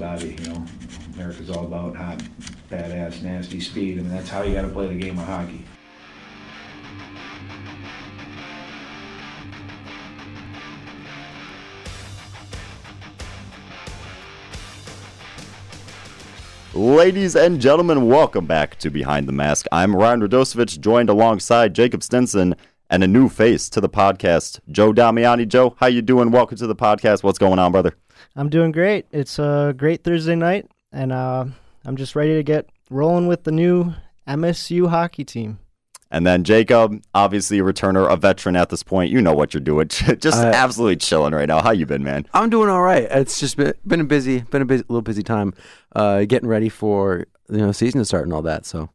body. You know, America's all about hot, badass, nasty speed. I mean, that's how you got to play the game of hockey. Ladies and gentlemen, welcome back to Behind the Mask. I'm Ryan Radosevich, joined alongside Jacob Stinson and a new face to the podcast, Joe Damiani. Joe, how you doing? Welcome to the podcast. What's going on, brother? I'm doing great. It's a great Thursday night, and uh, I'm just ready to get rolling with the new MSU hockey team. And then Jacob, obviously a returner, a veteran at this point. You know what you're doing. just uh, absolutely chilling right now. How you been, man? I'm doing all right. It's just been, been a busy, been a busy, little busy time, uh, getting ready for you know season to start and all that. So.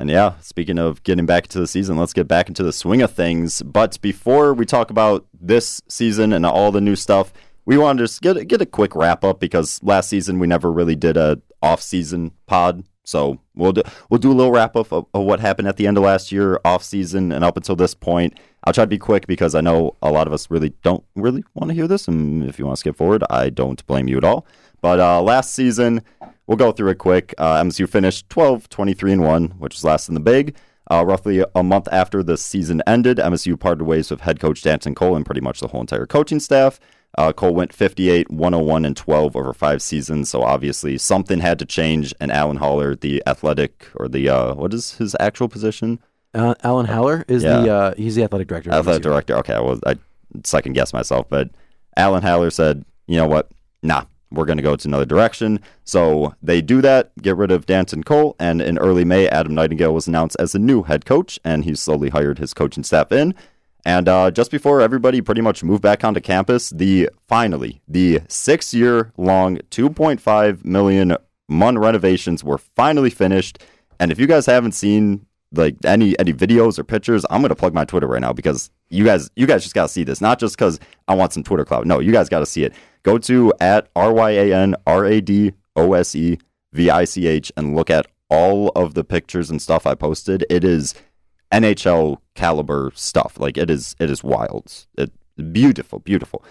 And yeah, speaking of getting back into the season, let's get back into the swing of things. But before we talk about this season and all the new stuff, we wanted to just get get a quick wrap up because last season we never really did a off season pod so we'll do we'll do a little wrap up of, of, what happened at the end of last year, off season, and up until this point. I'll try to be quick because I know a lot of us really don't really want to hear this, and if you want to skip forward, I don't blame you at all. But uh, last season, we'll go through it quick. Uh, MSU finished 12, 23 and one, which was last in the big. Uh, roughly a month after the season ended, MSU parted ways with head coach Danton Cole and pretty much the whole entire coaching staff. Uh, Cole went 58, 101, and 12 over five seasons. So obviously something had to change. And Alan Haller, the athletic or the uh, what is his actual position? Uh, Alan Haller is yeah. the uh, he's the athletic director. Athletic director. Okay, well I second guess myself, but Alan Haller said, you know what? Nah, we're going to go to another direction. So they do that, get rid of Danton Cole, and in early May, Adam Nightingale was announced as the new head coach, and he slowly hired his coaching staff in. And uh, just before everybody pretty much moved back onto campus, the finally the six-year-long, 2.5 million Munn renovations were finally finished. And if you guys haven't seen like any any videos or pictures, I'm gonna plug my Twitter right now because you guys you guys just gotta see this. Not just because I want some Twitter clout. No, you guys gotta see it. Go to at R Y A N R A D O S E V I C H and look at all of the pictures and stuff I posted. It is NHL caliber stuff. Like it is, it is wild. It beautiful, beautiful.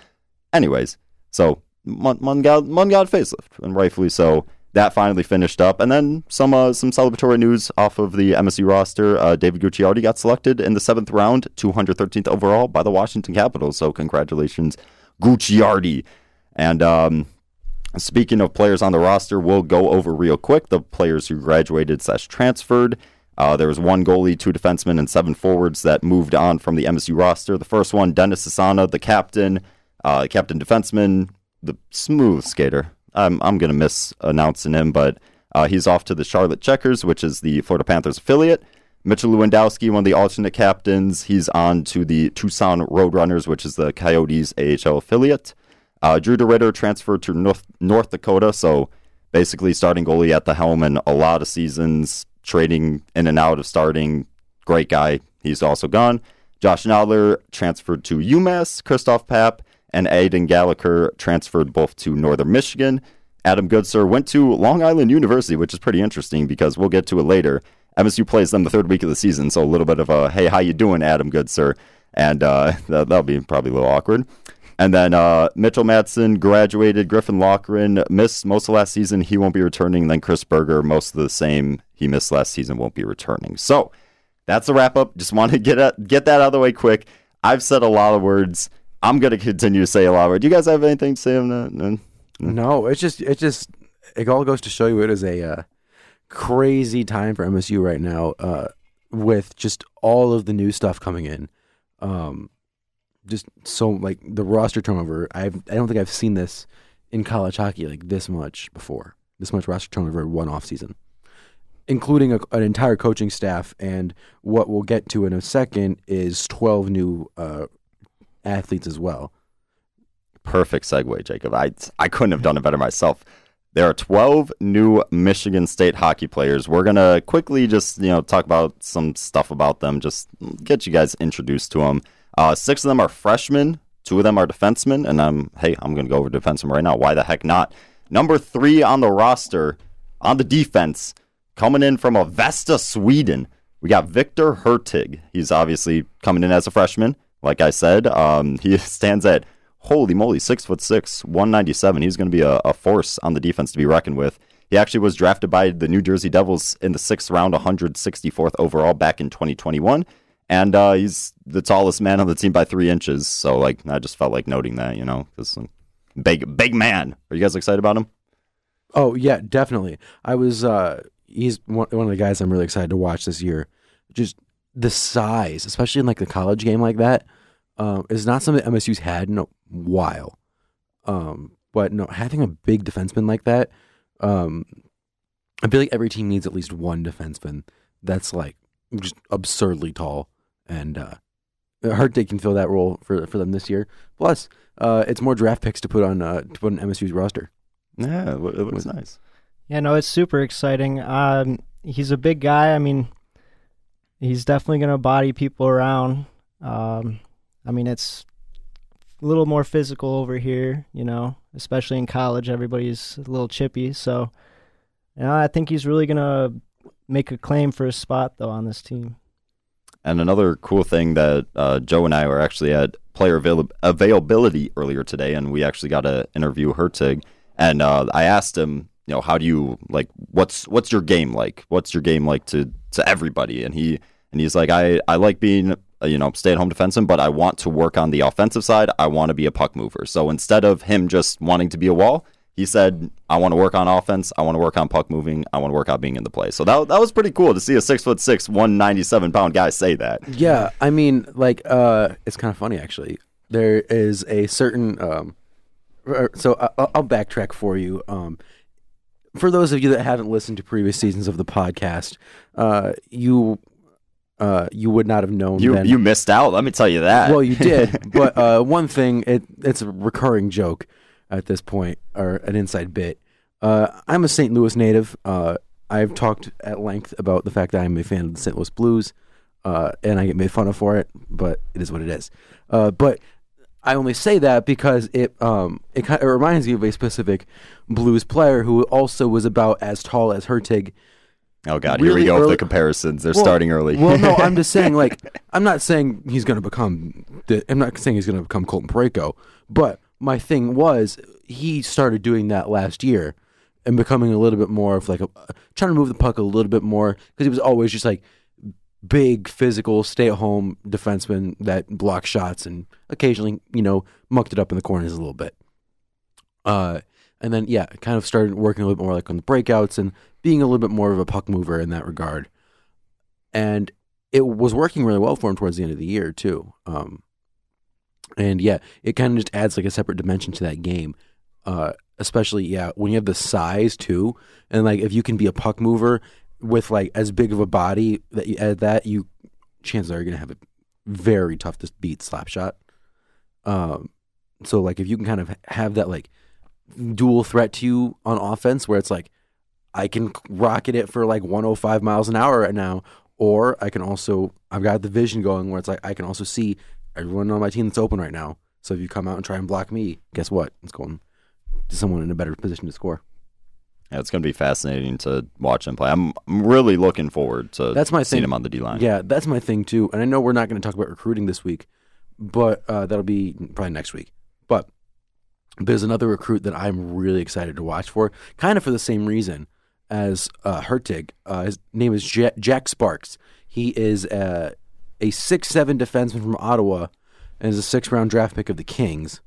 Anyways, so Munn, got Munn got facelift, and rightfully so. That finally finished up, and then some uh, some celebratory news off of the MSU roster. Uh, David Gucciardi got selected in the seventh round, 213th overall by the Washington Capitals. So congratulations, Gucciardi. And um, speaking of players on the roster, we'll go over real quick the players who graduated slash transferred. Uh, there was one goalie, two defensemen, and seven forwards that moved on from the MSU roster. The first one, Dennis Cesana, the captain, uh, captain defenseman, the smooth skater. I'm I'm gonna miss announcing him, but uh, he's off to the Charlotte Checkers, which is the Florida Panthers affiliate. Mitchell Lewandowski, one of the alternate captains, he's on to the Tucson Roadrunners, which is the Coyotes AHL affiliate. Uh, Drew DeRidder transferred to North, North Dakota, so basically starting goalie at the helm in a lot of seasons, trading in and out of starting. Great guy. He's also gone. Josh Nodler transferred to UMass. Kristof Papp and Aiden Gallagher transferred both to Northern Michigan. Adam Goodsir went to Long Island University, which is pretty interesting because we'll get to it later. MSU plays them the third week of the season, so a little bit of a hey, how you doing, Adam Goodsir? And uh, that, will be probably a little awkward. And then uh, Mitchell Mattson graduated. Griffin Loughran missed most of last season. He won't be returning. Then Chris Berger, most of the same. He missed last season, won't be returning. So that's a wrap up. Just want to get a, get that out of the way quick. I've said a lot of words. I'm going to continue to say a lot of words. Do you guys have anything to say on that? No, no it's just it just it all goes to show you it is a uh, crazy time for MSU right now uh, with just all of the new stuff coming in. Um, just so like the roster turnover. I've I don't think I've seen this in college hockey like this much before. This much roster turnover in one off season, including a, an entire coaching staff. And what we'll get to in a second is twelve new uh, athletes as well. Perfect segue, Jacob. I I couldn't have done it better myself. There are 12 new Michigan State hockey players. We're going to quickly just, you know, talk about some stuff about them, just get you guys introduced to them. Uh, six of them are freshmen. Two of them are defensemen. And I'm, hey, I'm going to go over defensemen right now. Why the heck not? Number three on the roster, on the defense, coming in from Avesta, Sweden. We got Victor Hertig. He's obviously coming in as a freshman. Like I said, um, he stands at holy moly, six foot six, 197. He's going to be a, a force on the defense to be reckoned with. He actually was drafted by the New Jersey Devils in the sixth round, 164th overall back in 2021. And uh, he's the tallest man on the team by three inches. So, like, I just felt like noting that, you know, because big, big man. Are you guys excited about him? Oh yeah, definitely. I was. uh He's one, of the guys I'm really excited to watch this year. Just the size, especially in like the college game like that, um, is not something MSU's had in a while. Um, but no, having a big defenseman like that, um, I feel like every team needs at least one defenseman that's like just absurdly tall, and uh, Hertig can fill that role for for them this year. Plus, uh, it's more draft picks to put on uh, to put on MSU's roster. Yeah, it, it looks nice. Yeah, no, it's super exciting. Um, he's a big guy. I mean, he's definitely going to body people around. Um, I mean, it's a little more physical over here, you know, especially in college. Everybody's a little chippy. So, you know, I think he's really going to make a claim for a spot, though, on this team. And another cool thing that uh, Joe and I were actually at player avail- availability earlier today, and we actually got to interview Hertig. And uh, I asked him, you know, how do you like? What's what's your game like? What's your game like to to everybody? And he and he's like, I I like being a, you know stay at home defenseman, but I want to work on the offensive side. I want to be a puck mover. So instead of him just wanting to be a wall, he said, I want to work on offense. I want to work on puck moving. I want to work on being in the play. So that, that was pretty cool to see a six foot six, 197 pound guy say that. Yeah, I mean, like, uh, it's kind of funny actually. There is a certain, um, er, so I- I'll, I'll backtrack for you. Um, for those of you that haven't listened to previous seasons of the podcast, uh, you, uh, you would not have known. You then- you missed out. Let me tell you that. well, you did, but uh, one thing it it's a recurring joke at this point, or an inside bit. Uh, I'm a St. Louis native. Uh, I've talked at length about the fact that I'm a fan of the St. Louis Blues, uh, and I get made fun of for it, but it is what it is. Uh, but I only say that because it um it, kind it reminds me of a specific Blues player who also was about as tall as Hertig. oh God, here we really go with the comparisons. They're Well- starting early. Well, no, I'm just saying, like, I'm not saying he's going to become. The, I'm not saying he's going to become Colton Parayko, but my thing was he started doing that last year and becoming a little bit more of like a trying to move the puck a little bit more because he was always just like big physical stay at home defenseman that blocked shots and occasionally you know mucked it up in the corners a little bit. Uh, and then yeah, kind of started working a little bit more like on the breakouts and being a little bit more of a puck mover in that regard and it was working really well for him towards the end of the year too. Um, and yeah, it kind of just adds like a separate dimension to that game. Uh, especially yeah, when you have the size too, and like if you can be a puck mover with like as big of a body that you add that, you chances are you're gonna have a very tough to beat slap shot. Um, so like if you can kind of have that like dual threat to you on offense, where it's like I can rocket it for like 105 miles an hour right now, or I can also I've got the vision going where it's like I can also see everyone on my team that's open right now. So if you come out and try and block me, guess what? It's going to someone in a better position to score. yeah, it's going to be fascinating to watch him play. I'm, I'm really looking forward to That's my seeing thing. him on the D line. Yeah, that's my thing too. And I know we're not going to talk about recruiting this week, but uh, that'll be probably next week. But there's another recruit that I'm really excited to watch for, kind of for the same reason as uh, Hertig. Uh, his name is Ja- Jack Sparks. He is uh, a six-seven defenseman from Ottawa, and is a six-round draft pick of the Kings.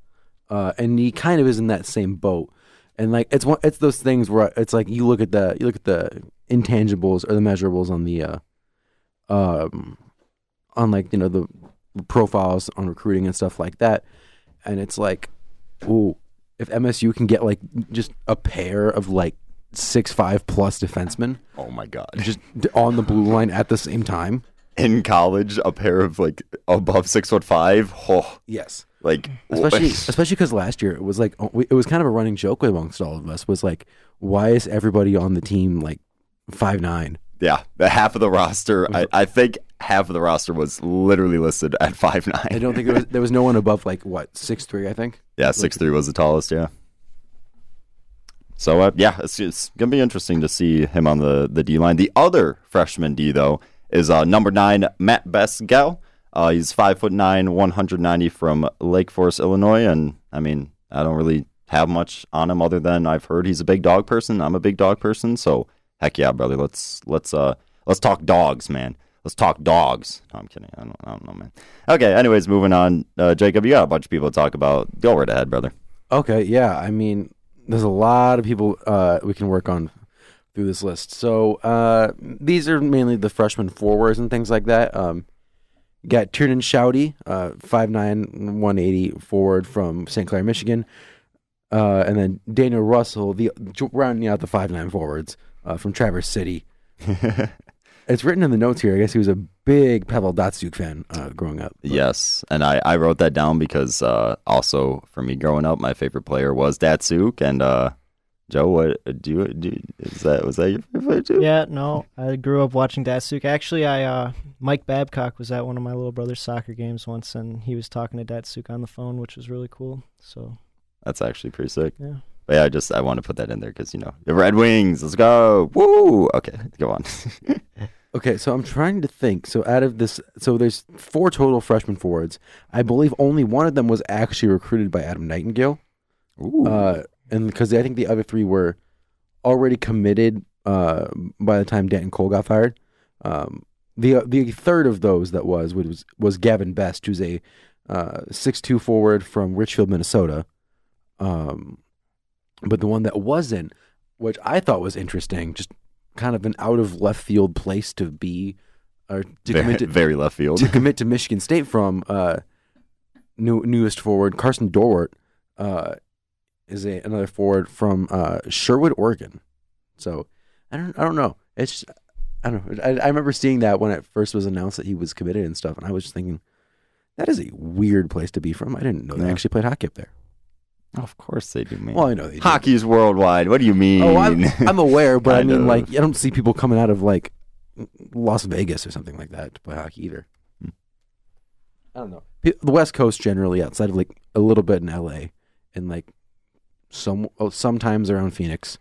Uh, and he kind of is in that same boat. And like it's one, it's those things where it's like you look at the you look at the intangibles or the measurables on the uh, um, on like you know the profiles on recruiting and stuff like that, and it's like, ooh, if MSU can get like just a pair of like six five plus defensemen Oh my God. just on the blue line at the same time, In college, a pair of like above six foot five. Oh, yes, like especially especially because last year it was like it was kind of a running joke amongst all of us was like, why is everybody on the team like five nine? yeah, the half of the roster. I, I think half of the roster was literally listed at five nine. I don't think there was there was no one above like what six three. I think. Yeah, six three was the tallest. Yeah. So uh, yeah, it's, it's gonna be interesting to see him on the the D line. The other freshman D though is uh, number nine Matt Basgall. Uh, he's five foot nine, one hundred ninety from Lake Forest, Illinois, and I mean, I don't really have much on him other than I've heard he's a big dog person. I'm a big dog person, so heck yeah, brother. Let's let's uh let's talk dogs, man. Let's talk dogs. No, I'm kidding. I don't, I don't know, man. Okay. Anyways, moving on. Uh, Jacob, you got a bunch of people to talk about. Go right ahead, brother. Okay, yeah. I mean, there's a lot of people uh, we can work on through this list. So uh, these are mainly the freshman forwards and things like that. Um, got Tiernan Shoudy, uh, 5'9", 180 forward from St. Clair, Michigan. Uh, and then Daniel Russell, the rounding out the 5'9 forwards uh, from Traverse City. It's written in the notes here. I guess he was a big Pavel Datsyuk fan uh, growing up. But- Yes, and I, I wrote that down because uh, also for me growing up, my favorite player was Datsyuk. And uh, Joe, what do you do? Is that was that your favorite too? Yeah, no, I grew up watching Datsyuk. Actually, I uh, Mike Babcock was at one of my little brother's soccer games once, and he was talking to Datsyuk on the phone, which was really cool. So That's actually pretty sick. yeah, But yeah, I just I want to put that in there because you know the Red Wings. Let's go! Woo! Okay, go on. Okay, so I'm trying to think. So out of this, so there's four total freshman forwards. I believe only one of them was actually recruited by Adam Nightingale. Ooh. Uh, and because I think the other three were already committed uh, by the time Danton Cole got fired. Um, the the third of those that was was was Gavin Best, who's a uh, six two forward from Richfield, Minnesota. Um, but the one that wasn't, which I thought was interesting, just kind of an out of left field place to be, or to very, commit to, very left field. to commit to Michigan State from uh, new, newest forward Karsen Dorwart uh, is a, another forward from uh, Sherwood, Oregon. So I don't I don't know. It's just, I don't know. I, I remember seeing that when it first was announced that he was committed and stuff, and I was just thinking that is a weird place to be from. I didn't know they Yeah. actually played hockey up there. of course they do, man. Well, I know they do. Hockey's worldwide. What do you mean? Oh, I'm, I'm aware, but I, Kind mean, of. like, I don't see people coming out of like Las Vegas or something like that to play hockey either. Hmm. I don't know. Pe- The West Coast generally, outside of like a little bit in LA, and like some oh, sometimes around Phoenix,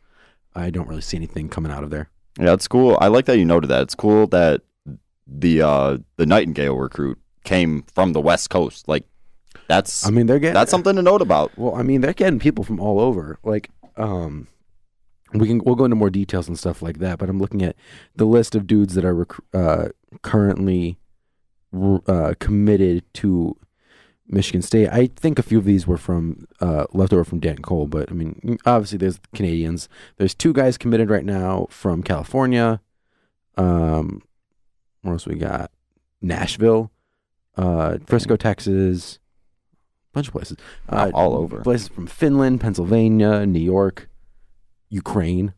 I don't really see anything coming out of there. Yeah, it's cool. I like that you noted that. It's cool that the uh the Nightingale recruit came from the West Coast. Like that's I mean, they're getting that's something to note about. Well, I mean, they're getting people from all over. Like, um, we can we'll go into more details and stuff like that. But I'm looking at the list of dudes that are rec- uh, currently uh, committed to Michigan State. I think a few of these were from uh, left over from Dan Cole, but I mean, obviously there's Canadians. There's two guys committed right now from California. Um, where else we got? Nashville, uh, Frisco, Texas, a bunch of places. Uh, all over. Places from Finland, Pennsylvania, New York, Ukraine.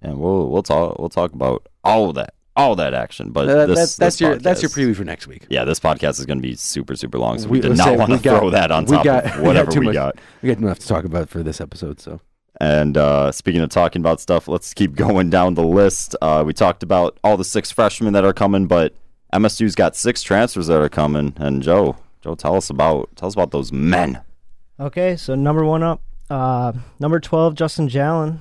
And we'll we'll talk we'll talk about all of that. All that action. But That- this, that's that's this your that's your preview for next week. Yeah, this podcast is going to be super, super long, so we, We- did not want we to got- throw that on we top got- of we got whatever too we much. got. We got enough to talk about for this episode. So And uh, speaking of talking about stuff, let's keep going down the list. Uh, we talked about all the six freshmen that are coming, but MSU's got six transfers that are coming. And Joe, Joe, tell us about tell us about those men. Okay, so number one up, uh, number 12, Justin Jalen.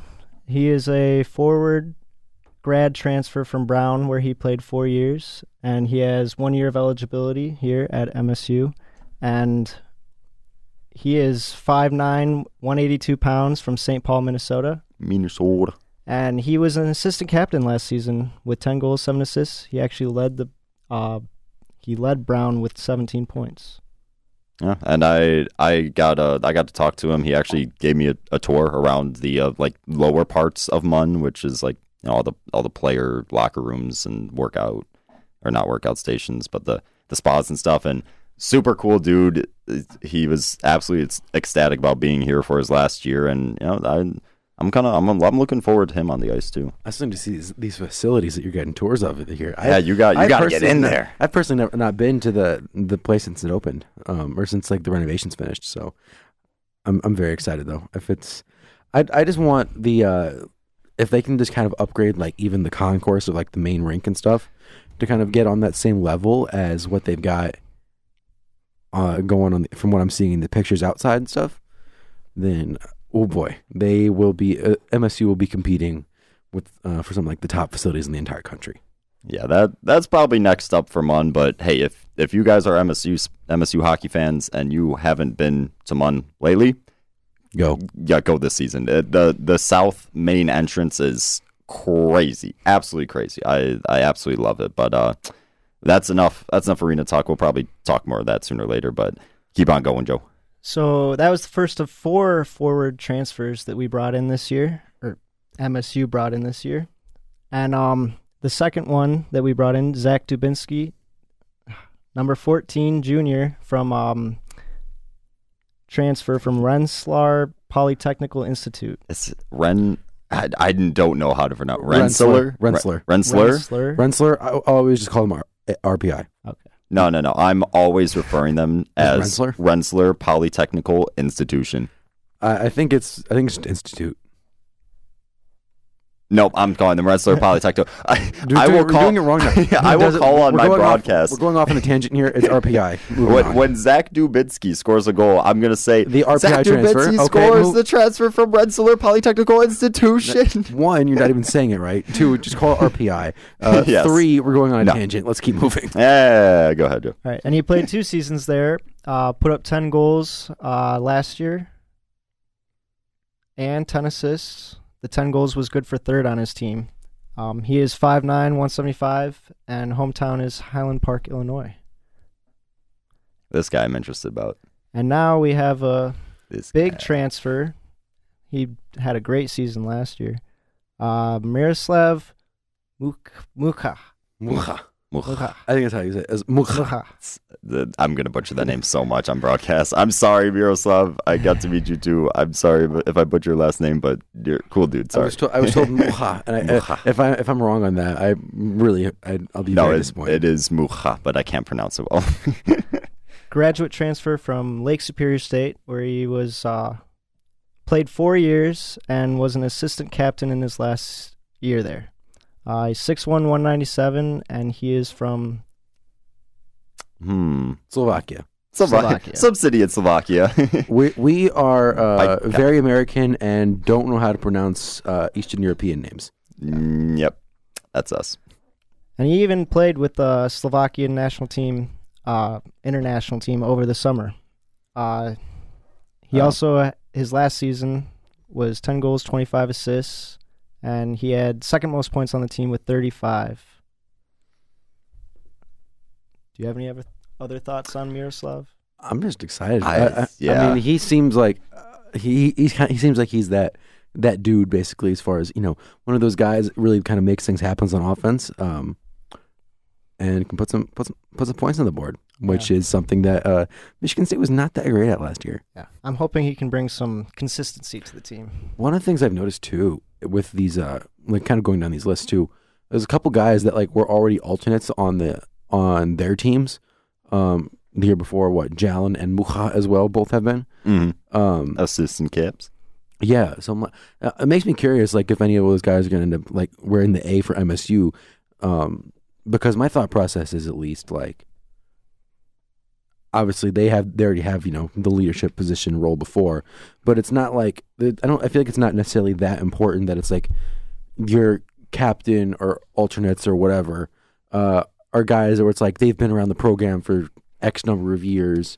He is a forward grad transfer from Brown, where he played four years, and he has one year of eligibility here at MSU. And he is 5'9, 182 pounds from St. Paul, Minnesota. Minnesota. And he was an assistant captain last season with 10 goals, 7 assists. He actually led the uh, he led Brown with 17 points. Yeah, and I I got uh I got to talk to him. He actually gave me a, a tour around the uh, like lower parts of Munn, which is like you know, all the all the player locker rooms and workout or not workout stations, but the the spas and stuff. And super cool dude. He was absolutely ecstatic about being here for his last year, and you know I I'm kind of I'm I'm looking forward to him on the ice too. I starting to see these, these facilities that you're getting tours of here. Yeah, you got you got to get in there. I've personally never not been to the the place since it opened, um, or since like the renovations finished. So, I'm I'm very excited though. If it's, I I just want the uh, if they can just kind of upgrade like even the concourse or like the main rink and stuff to kind of get on that same level as what they've got uh, going on the, from what I'm seeing in the pictures outside and stuff. Then oh boy, they will be uh, MSU will be competing with uh, for something like the top facilities in the entire country. Yeah, that that's probably next up for Munn. But hey, if if you guys are MSU MSU hockey fans and you haven't been to Munn lately, Go. yeah, go this season. Uh, the The South main entrance is crazy, absolutely crazy. I I absolutely love it. But uh, that's enough. That's enough arena talk. We'll probably talk more of that sooner or later. But keep on going, Joe. So that was the first of four forward transfers that we brought in this year, or MSU brought in this year. And um, the second one that we brought in, Zach Dubinsky, number 14 junior from um, transfer from Rensselaer Polytechnical Institute. It's Ren. I, I don't know how to pronounce Rensselaer. Rensselaer. Rensselaer. Rensselaer. Rensselaer, I, I always just call them R- RPI. No, no, no. I'm always referring them as Rensselaer? Rensselaer Polytechnical Institution. I, I think it's I think it's Institute. Nope, I'm calling them Rensselaer Polytechnical. I, Dude, I will we're call. doing it wrong now. Yeah, I will call on my going off- broadcast. we're going off on a tangent here. It's RPI. When, when Zach Dubinsky scores a goal, I'm gonna say The RPI Zach transfer? Dubinsky Okay, scores move- the transfer from Rensselaer Polytechnical Institution. One, you're not even saying it right. Two, just call it RPI. Uh, Yes. Three, we're going on a No. tangent. Let's keep moving. yeah, go ahead, Joe. All right, and he played two seasons there. Uh, put up ten goals uh, last year, and ten assists. The ten goals was good for third on his team. Um, he is 5'9", 175, and hometown is Highland Park, Illinois. This guy I'm interested about. And now we have a This big guy. transfer. He had a great season last year. Uh, Miroslav Muk- Mukha. Mucha. Mukha. I think that's how you say it. It's Mucha. Mukha. I'm gonna butcher that name so much on broadcast. I'm sorry, Miroslav. I got to meet you too. I'm sorry if I butcher your last name, but you're cool dude. I Sorry. was, told, I was told Mucha, and I, Mucha. if I if I'm wrong on that, I really I, I'll be no, very it, disappointed. it is Mucha, but I can't pronounce it well. graduate transfer from Lake Superior State, where he was uh, played four years and was an assistant captain in his last year there. Uh, he's 6'1", 197, and he is from hmm. Slovakia. Slovakia. Slovakia. Some in Slovakia. We we are uh, I- very American and don't know how to pronounce uh, Eastern European names. Mm, yep, that's us. and he even played with the Slovakian national team, uh, international team over the summer. Uh, he Oh. also his last season was 10 goals, 25 assists, and he had second most points on the team with 35. Do you have any other other thoughts on Miroslav? I'm just excited. I- I, I, I mean, he seems like uh, he he's kind he seems like he's that that dude basically as far as you know one of those guys really kind of makes things happen on offense. Um, and can put some put some put some points on the board, which is something that uh, Michigan State was not that great at last year. Yeah, I'm hoping he can bring some consistency to the team. One of the things I've noticed too with these uh like kind of going down these lists too, there's a couple guys that like were already alternates on the on their teams. Um the year before what Jalen and Mucha as well both have been. Mm. Um Assistant caps. yeah, so like- uh, it makes me curious like if any of those guys are going to end up like wearing the A for MSU um because my thought process is at least like obviously they have they already have you know the leadership position role before but it's not like i don't i feel like it's not necessarily that important that it's like your captain or alternates or whatever uh are guys where it's like they've been around the program for x number of years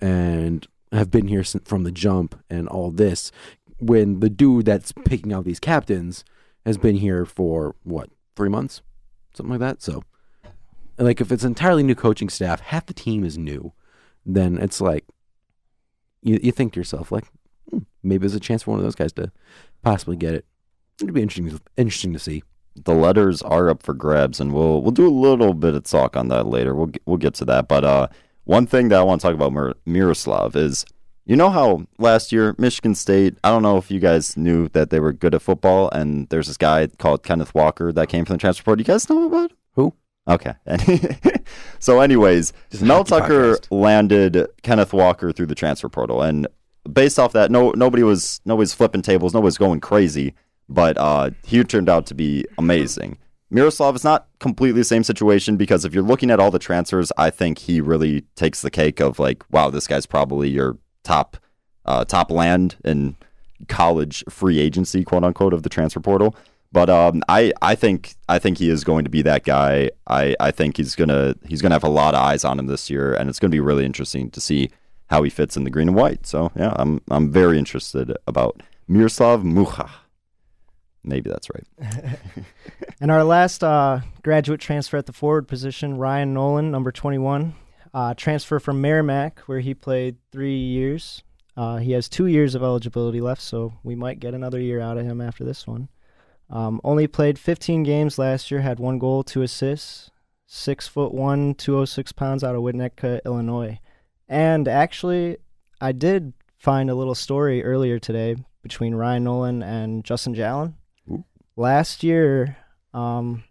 and have been here from the jump and all this when the dude that's picking out these captains has been here for what three months? Something like that? So like if it's entirely new coaching staff half the team is new then it's like you, you think to yourself like hmm, maybe there's a chance for one of those guys to possibly get it it'd be interesting interesting to see the letters are up for grabs, and we'll we'll do a little bit of talk on that later. We'll get- we'll get to that. But uh, one thing that I want to talk about Mir- Miroslav is, you know how last year Michigan State. I don't know if you guys knew that they were good at football, and there's this guy called Kenneth Walker that came from the transfer portal. You guys know about him? Who? Okay. so, anyways, Just Mel Tucker podcast. landed Kenneth Walker through the transfer portal, and based off that, no nobody was nobody's flipping tables, nobody's going crazy, but uh, he turned out to be amazing. Miroslav is not completely the same situation because if you're looking at all the transfers, I think he really takes the cake of like, wow, this guy's probably your top uh, top land in college free agency, quote unquote, of the transfer portal. But um, I, I think I think he is going to be that guy. I, I think he's gonna he's gonna have a lot of eyes on him this year, and it's gonna be really interesting to see how he fits in the green and white. So yeah, I'm I'm very interested about Miroslav Mucha. Maybe that's right. And our last uh, graduate transfer at the forward position, Ryan Nolan, number 21, uh, transfer from Merrimack, where he played three years. Uh, he has two years of eligibility left, so we might get another year out of him after this one. Um, only played 15 games last year, had one goal, two assists, six foot one, 206 pounds out of Winnetka, Illinois. And actually, I did find a little story earlier today between Ryan Nolan and Justin Jalen. Ooh. Last year, um,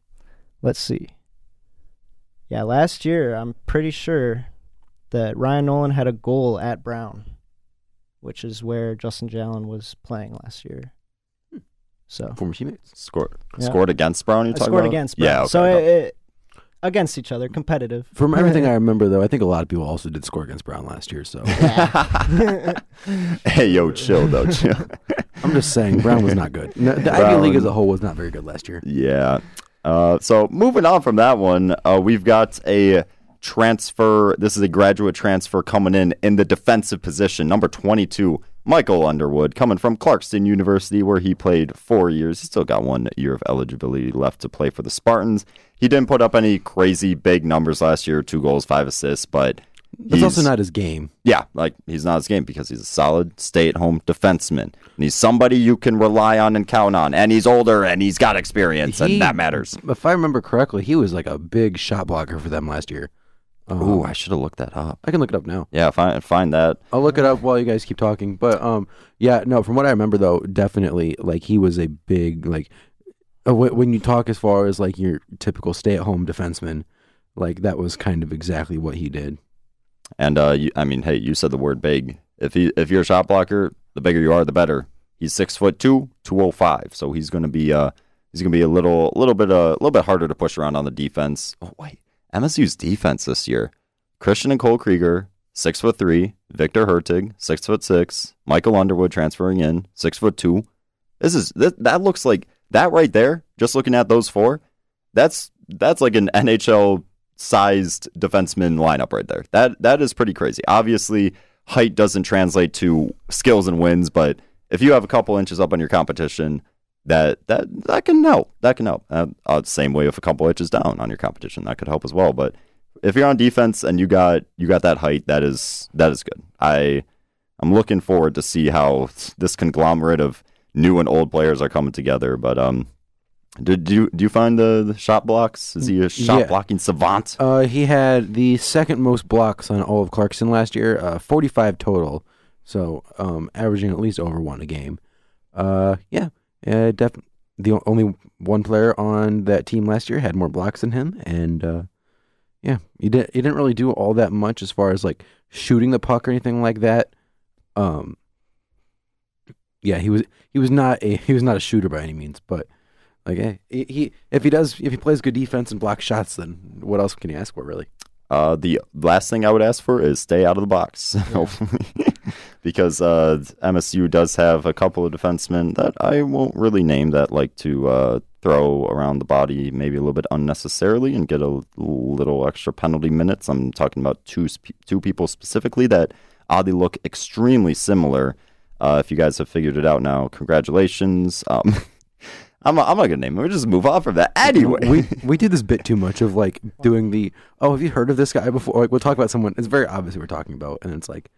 let's see. Yeah, last year, I'm pretty sure that Ryan Nolan had a goal at Brown, which is where Justin Jalen was playing last year. So Former teammates. Scored Yeah. scored against Brown. You I talking about scored about? against Brown. Yeah. Okay. So it, it, against each other, competitive. From everything I remember, though, I think a lot of people also did score against Brown last year. So hey, yo, chill though, chill. I'm just saying, Brown was not good. No, the Ivy League as a whole was not very good last year. Yeah. Uh, so moving on from that one, uh, we've got a transfer. This is a graduate transfer coming in in the defensive position, number 22, Michael Underwood, coming from Clarkson University, where he played four years. He still got one year of eligibility left to play for the Spartans. He didn't put up any crazy big numbers last year, two goals, five assists, but That's also not his game. yeah, like he's not his game because he's a solid stay-at-home defenseman. And he's somebody you can rely on and count on. And he's older and he's got experience, He- and that matters. If I remember correctly, he was like a big shot blocker for them last year. Um, Ooh, I should have looked that up. I can look it up now. Yeah, find find that. I'll look it up while you guys keep talking. But um, yeah, no. From what I remember, though, definitely like he was a big like uh, when you talk as far as like your typical stay-at-home defenseman, like that was kind of exactly what he did. And uh, you, I mean, hey, you said the word big. If he if you're a shot blocker, the bigger you are, the better. He's six foot two, two oh five. So he's gonna be uh he's gonna be a little little bit uh, a little bit harder to push around on the defense. Oh wait, MSU's defense this year: Christian and Cole Krygier, six foot three. Victor Hertig, six foot six. Michael Underwood transferring in, six foot two. This is that, that looks like that right there. Just looking at those four, that's that's like an NHL sized defenseman lineup right there. That that is pretty crazy. Obviously, height doesn't translate to skills and wins, but if you have a couple inches up on your competition, that that that can help. That can help. Uh, uh, same way if a couple inches down on your competition, that could help as well. But if you're on defense and you got you got that height, that is that is good. I I'm looking forward to see how this conglomerate of new and old players are coming together. But um, did you do you find the, the shot blocks? Is he a shot Yeah. blocking savant? Uh, he had the second most blocks on all of Clarkson last year, uh, 45 total. So, um, averaging at least over one a game. Uh, yeah, uh, def- the only one player on that team last year had more blocks than him, and uh, yeah, he didn't. He didn't really do all that much as far as like shooting the puck or anything like that. Um, yeah, he was he was not a he was not a shooter by any means, but like eh, he, he if he does if he plays good defense and blocks shots, then what else can you ask for really? Uh, the last thing I would ask for is stay out of the box, hopefully, because uh, MSU does have a couple of defensemen that I won't really name that like to uh, throw around the body, maybe a little bit unnecessarily, and get a little extra penalty minutes. I'm talking about two sp- two people specifically that oddly look extremely similar. Uh, if you guys have figured it out now, congratulations. Um, I'm, I'm not gonna name them. We'll just move on from that anyway. we we do this bit too much of like doing the oh have you heard of this guy before? Like we'll talk about someone. It's very obvious who we're talking about, and it's like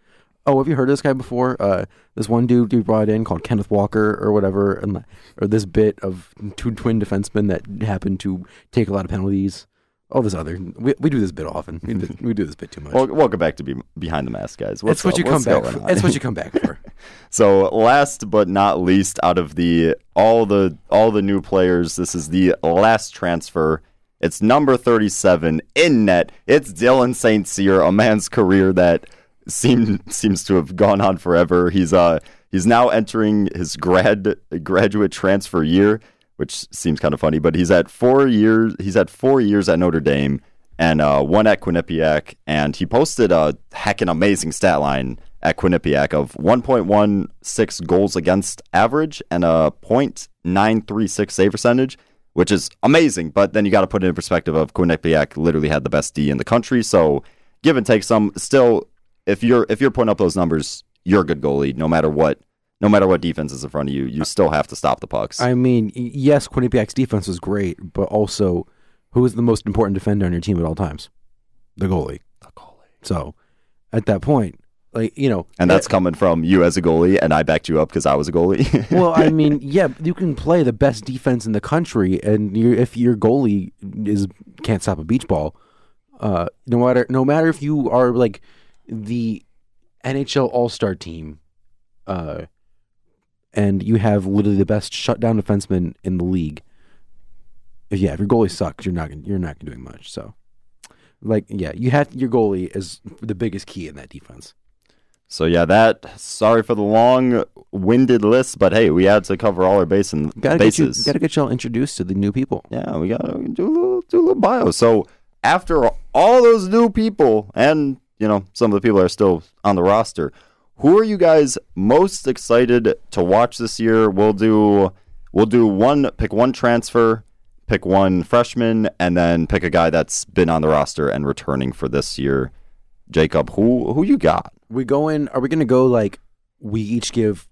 oh have you heard of this guy before? Uh, this one dude you brought in called Kenneth Walker or whatever, and or this bit of two twin defensemen that happened to take a lot of penalties. All this other we, we do this bit often. We do, we do this bit too much. Well, welcome back to be behind the mask, guys. What's it's what up? you come What's back. For. It's what you come back for. so, last but not least, out of the all the all the new players, this is the last transfer. It's number thirty-seven in net. It's Dylan Saint Cyr, a man's career that seemed seems to have gone on forever. He's uh he's now entering his grad graduate transfer year, which seems kind of funny. But he's at four years. He's at four years at Notre Dame and uh, one at Quinnipiac, and he posted a heckin' amazing stat line at Quinnipiac of 1.16 goals against average and a .936 save percentage, which is amazing. But then you got to put it in perspective of Quinnipiac literally had the best D in the country. So give and take some. Still, if you're if you're putting up those numbers, you're a good goalie. No matter what, no matter what defense is in front of you, you still have to stop the pucks. I mean, yes, Quinnipiac's defense was great, but also, who is the most important defender on your team at all times? The goalie. The goalie. So, at that point, like you know, And that's coming from you as a goalie, and I backed you up because I was a goalie. well, I mean, yeah, you can play the best defense in the country, and you if your goalie is can't stop a beach ball, uh, no matter no matter if you are like the NHL All Star team, uh, and you have literally the best shutdown defenseman in the league. Yeah, if your goalie sucks, you're not gonna, you're not doing much. So, like, yeah, you have your goalie is the biggest key in that defense. so yeah, that. Sorry for the long-winded list, but hey, we had to cover all our base and Gotta get you, bases. gotta get y'all introduced to the new people. Yeah, we gotta do a little do a little bio. So after all those new people, and you know some of the people are still on the roster, who are you guys most excited to watch this year? We'll do we'll do one pick one transfer, pick one freshman, and then pick a guy that's been on the roster and returning for this year. Jacob, who who you got? we going are we gonna go like we each give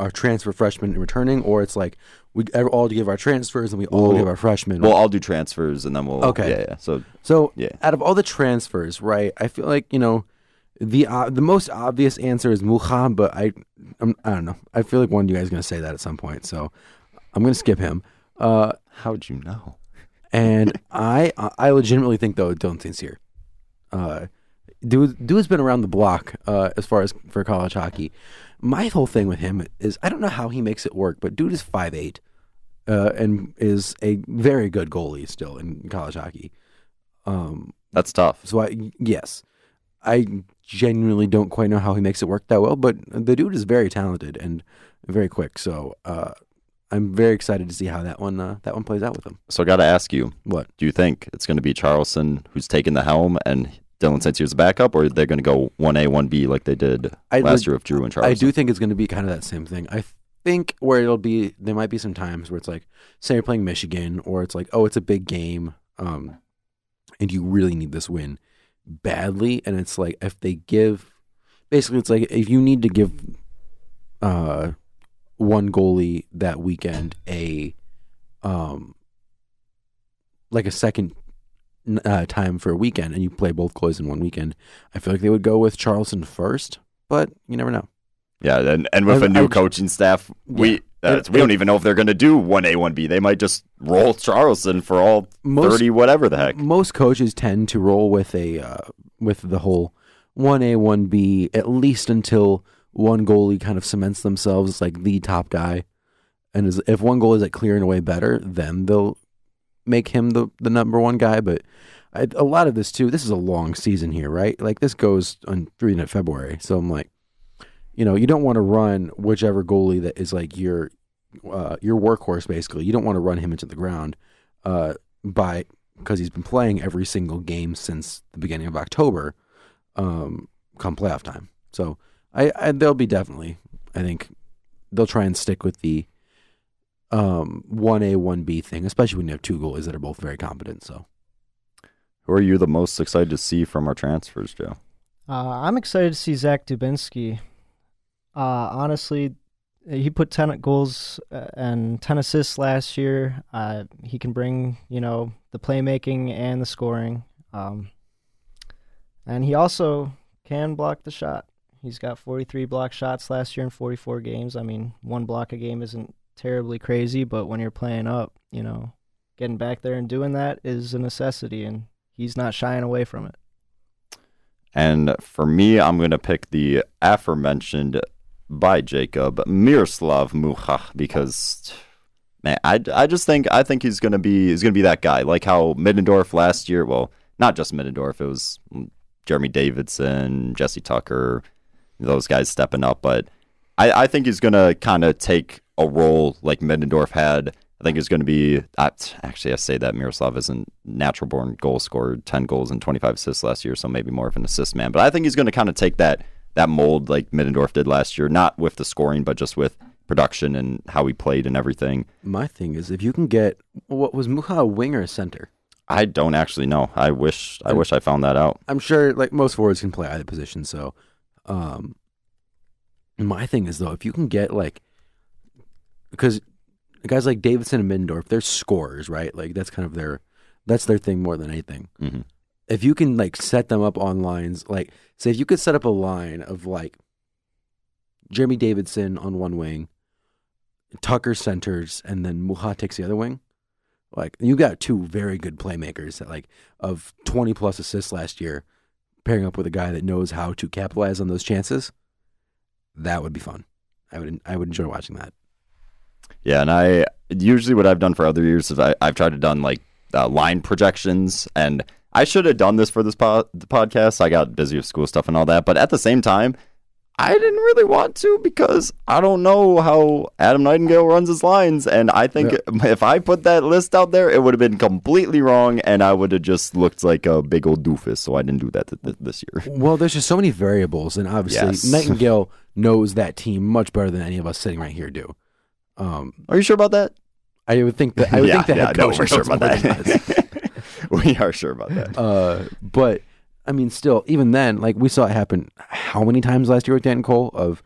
our transfer freshmen and returning or it's like we all give our transfers and we all Well- give our freshmen Well, I'll do transfers and then we'll Okay. Yeah, yeah. So so yeah. out of all the transfers right i feel like you know the uh, the most obvious answer is Muhan, but I I'm, I don't know. I feel like one of you guys is gonna say that at some point, so I'm gonna skip him. Uh, how'd you know? and I I legitimately think though Dylan Saint Cyr. Uh, dude, dude's been around the block uh, as far as for college hockey. My whole thing with him is I don't know how he makes it work, but dude is five eight, uh, and is a very good goalie still in college hockey. Um, That's tough. so I yes, I genuinely don't quite know how he makes it work that well, but the dude is very talented and very quick. So uh, I'm very excited to see how that one uh, that one plays out with him. So I got to ask you, What? do you think it's going to be Charleson who's taking the helm and Dylan Saint Cyr's a backup, or they're going to go one A, one B like they did I last year with Drew and Charleson? I do think it's going to be kind of that same thing. I think where it'll be, there might be some times where it's like, say you're playing Michigan, or it's like, oh, it's a big game, um, and you really need this win badly, and it's like if they give, basically, it's like if you need to give, uh, one goalie that weekend a, um, like a second uh, time for a weekend, and you play both goalies in one weekend, I feel like they would go with Charleson first, but you never know. Yeah, and, and with I- a new I- coaching staff, we Yeah. that's, It- we don't even know if they're going to do one A, one B. They might just roll Charleson for all Most- thirty, whatever the heck. Most coaches tend to roll with a uh, with the whole one A one B at least until one goalie kind of cements themselves as like the top guy, and is, if one goalie is like clearing away better, then they'll make him the the number one guy. But I, a lot of this too, this is a long season here, right? Like this goes on through into February, so I'm like, you know, you don't want to run whichever goalie that is like your uh, your workhorse basically. You don't want to run him into the ground uh, by because he's been playing every single game since the beginning of October, um, come playoff time. So I, I they'll be definitely. I think they'll try and stick with the um one A one B thing, especially when you have two goalies that are both very competent. So Who are you the most excited to see from our transfers, Joe? Uh, I'm excited to see Zach Dubinsky. Uh, honestly, he put 10 goals uh, and 10 assists last year. Uh, he can bring, you know, the playmaking and the scoring. Um, and he also can block the shot. He's got 43 block shots last year in 44 games. I mean, one block a game isn't terribly crazy, but when you're playing up, you know, getting back there and doing that is a necessity, and he's not shying away from it. And for me, I'm going to pick the aforementioned by Jacob Miroslav Mucha because man, I, I just think I think he's going to be he's going to be that guy like how Middendorf last year. Well, not just Middendorf, it was Jeremy Davidson, Jesse Tucker, those guys stepping up. But I, I think he's going to kind of take a role like Middendorf had. I think he's going to be. Uh, actually, I say that Miroslav isn't natural born goal scorer, ten goals and twenty five assists last year, so maybe more of an assist man. But I think he's going to kind of take that that mold like Middendorf did last year, not with the scoring, but just with production and how he played and everything. My thing is, if you can get what was Muha a wing or a center? I don't actually know. I wish I wish I found that out. I'm sure like most forwards can play either position. So, um, my thing is though, if you can get like, because guys like Davidson and Middendorf, they're scorers, right? Like that's kind of their that's their thing more than anything. Mhm. If you can like set them up on lines, like say if you could set up a line of like Jeremy Davidson on one wing, Tucker centers, and then Muha takes the other wing. Like you got two very good playmakers that like of twenty plus assists last year, pairing up with a guy that knows how to capitalize on those chances. That would be fun. I would I would enjoy watching that. Yeah, and I usually what I've done for other years is I, I've tried to done like uh, line projections, and I should have done this for this po- podcast. I got busy with school stuff and all that, but at the same time, I didn't really want to because I don't know how Adam Nightingale runs his lines, and I think if I put that list out there, it would have been completely wrong, and I would have just looked like a big old doofus. So I didn't do that th- th- this year. Well, there's just so many variables, and obviously Yes. Nightingale knows that team much better than any of us sitting right here do. Um, Are you sure about that? I would think that I would yeah, think the yeah, head no, we're sure about more than us. that. we are sure about that. Uh, but I mean, still, even then, like we saw it happen how many times last year with Dan Cole of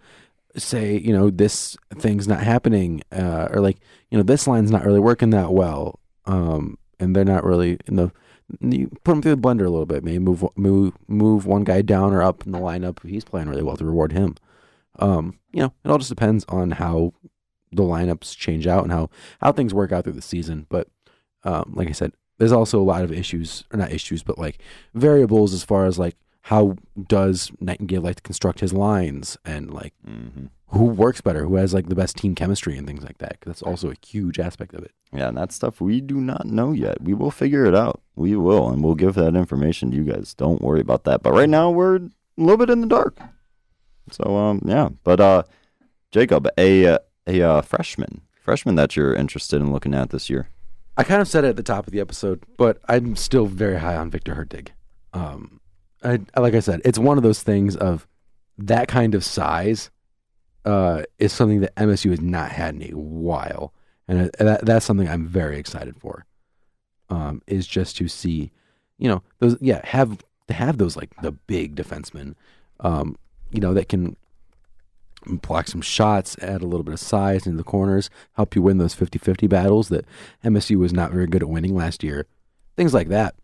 say, you know, this thing's not happening, uh, or like, you know, this line's not really working that well, um, and they're not really in the. You put them through the blender a little bit, maybe move move move one guy down or up in the lineup if he's playing really well to reward him. Um, you know, it all just depends on how the lineups change out and how how things work out through the season. But um, like I said, there's also a lot of issues, or not issues, but like variables as far as like how does Nightingale like to construct his lines and like hmm who works better, who has like the best team chemistry and things like that. that's also a huge aspect of it. Yeah, and that's stuff we do not know yet. We will figure it out. We will, and we'll give that information to you guys. Don't worry about that. But right now, we're a little bit in the dark. So, um, yeah. But uh, Jacob, a a uh, freshman, freshman that you're interested in looking at this year. I kind of said it at the top of the episode, but I'm still very high on Victor Hertig. Um, I, like I said, it's one of those things of that kind of size uh, is something that MSU has not had in a while, and uh, that, that's something I'm very excited for. Um, is just to see, you know, those yeah have to have those like the big defensemen, um, you know, that can block some shots, add a little bit of size into the corners, help you win those 50-50 battles that MSU was not very good at winning last year. Things like that.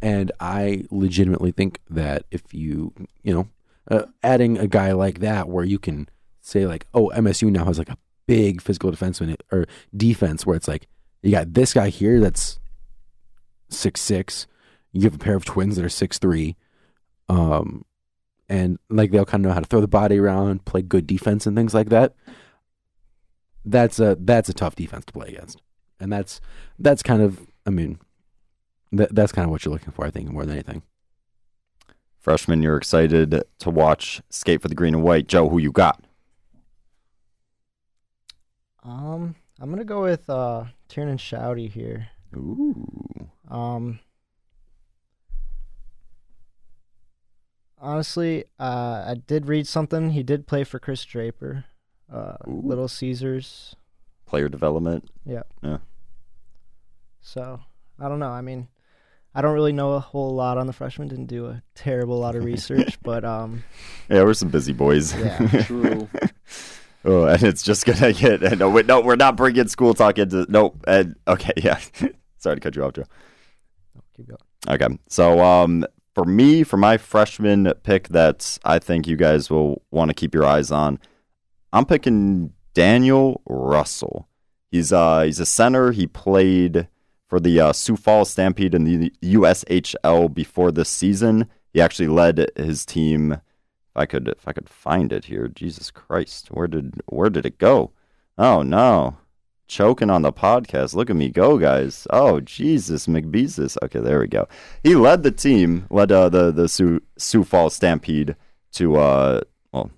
And I legitimately think that if you, you know, uh, adding a guy like that where you can say like, oh, MSU now has like a big physical defenseman or defense where it's like you got this guy here that's six six, you have a pair of twins that are six three, um, and like they'll kind of know how to throw the body around, play good defense and things like that. That's a that's a tough defense to play against, and that's that's kind of I mean, that that's kind of what you're looking for, I think, more than anything. Freshman, you're excited to watch skate for the green and white. Joe, who you got? Um, I'm gonna go with uh Tiernan Shoudy here. Ooh, Um, honestly, uh, I did read something. He did play for Chris Draper, uh, Little Caesars. player development. Yeah. Yeah. So I don't know. I mean, I don't really know a whole lot on the freshman. Didn't do a terrible lot of research, but um, Yeah, we're some busy boys. Yeah. True. Oh, and it's just gonna get and no, wait, no, we're not bringing school talk into nope. And okay, yeah. Sorry to cut you off, Joe. keep going. Okay, so um, for me, for my freshman pick, that I think you guys will want to keep your eyes on, I'm picking Daniel Russell. He's uh he's a center. He played for the uh, Sioux Falls Stampede in the USHL before this season. He actually led his team. If I could, if I could find it here, Jesus Christ, where did where did it go? Oh no, choking on the podcast. Look at me go, guys. Oh Jesus, McBeezus. Okay, there we go. He led the team, led uh, the the Sioux, Sioux Falls Stampede to uh well,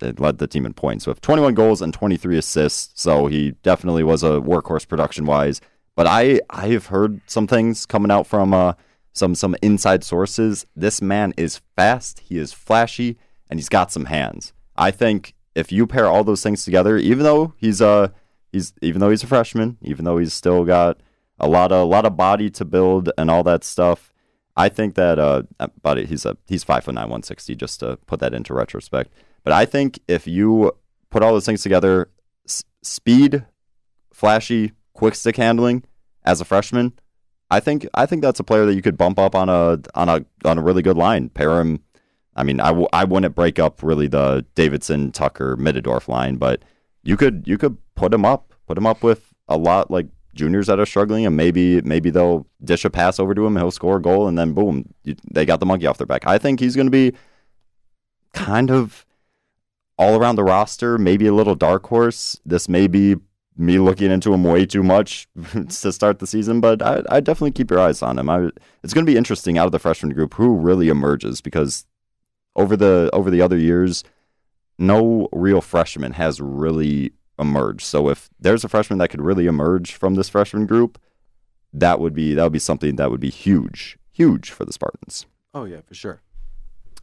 it led the team in points with 21 goals and 23 assists. So he definitely was a workhorse production wise. But I I have heard some things coming out from uh some some inside sources. This man is fast. He is flashy, and he's got some hands. I think if you pair all those things together, even though he's a he's even though he's a freshman, even though he's still got a lot of a lot of body to build and all that stuff, I think that uh, but he's a he's five foot nine, one sixty. Just to put that into retrospect, but I think if you put all those things together, s- speed, flashy, quick stick handling as a freshman, I think I think that's a player that you could bump up on a on a on a really good line. Pair him. I mean, I w- I wouldn't break up really the Davidson Tucker Middendorf line, but you could you could put him up, put him up with a lot like juniors that are struggling, and maybe maybe they'll dish a pass over to him, he'll score a goal, and then boom, you, they got the monkey off their back. I think he's going to be kind of all around the roster, maybe a little dark horse. This may be me looking into him way too much to start the season, but I, I definitely keep your eyes on him. I, it's going to be interesting out of the freshman group who really emerges because over the over the other years, no real freshman has really emerged. So if there's a freshman that could really emerge from this freshman group, that would be that would be something that would be huge, huge for the Spartans. Oh yeah, for sure.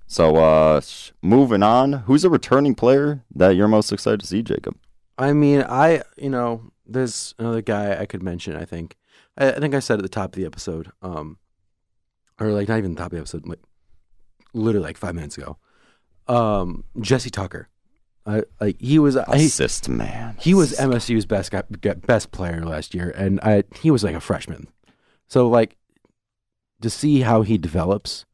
So uh moving on, who's a returning player that you're most excited to see, Jacob? I mean, I you know, there's another guy I could mention. I think, I, I think I said at the top of the episode, um, or like not even the top of the episode, like literally like five minutes ago. Um, Jesse Tucker, I like he was I, Assist man. he was MSU's best guy, best player last year, and I he was like a freshman. So like to see how he develops,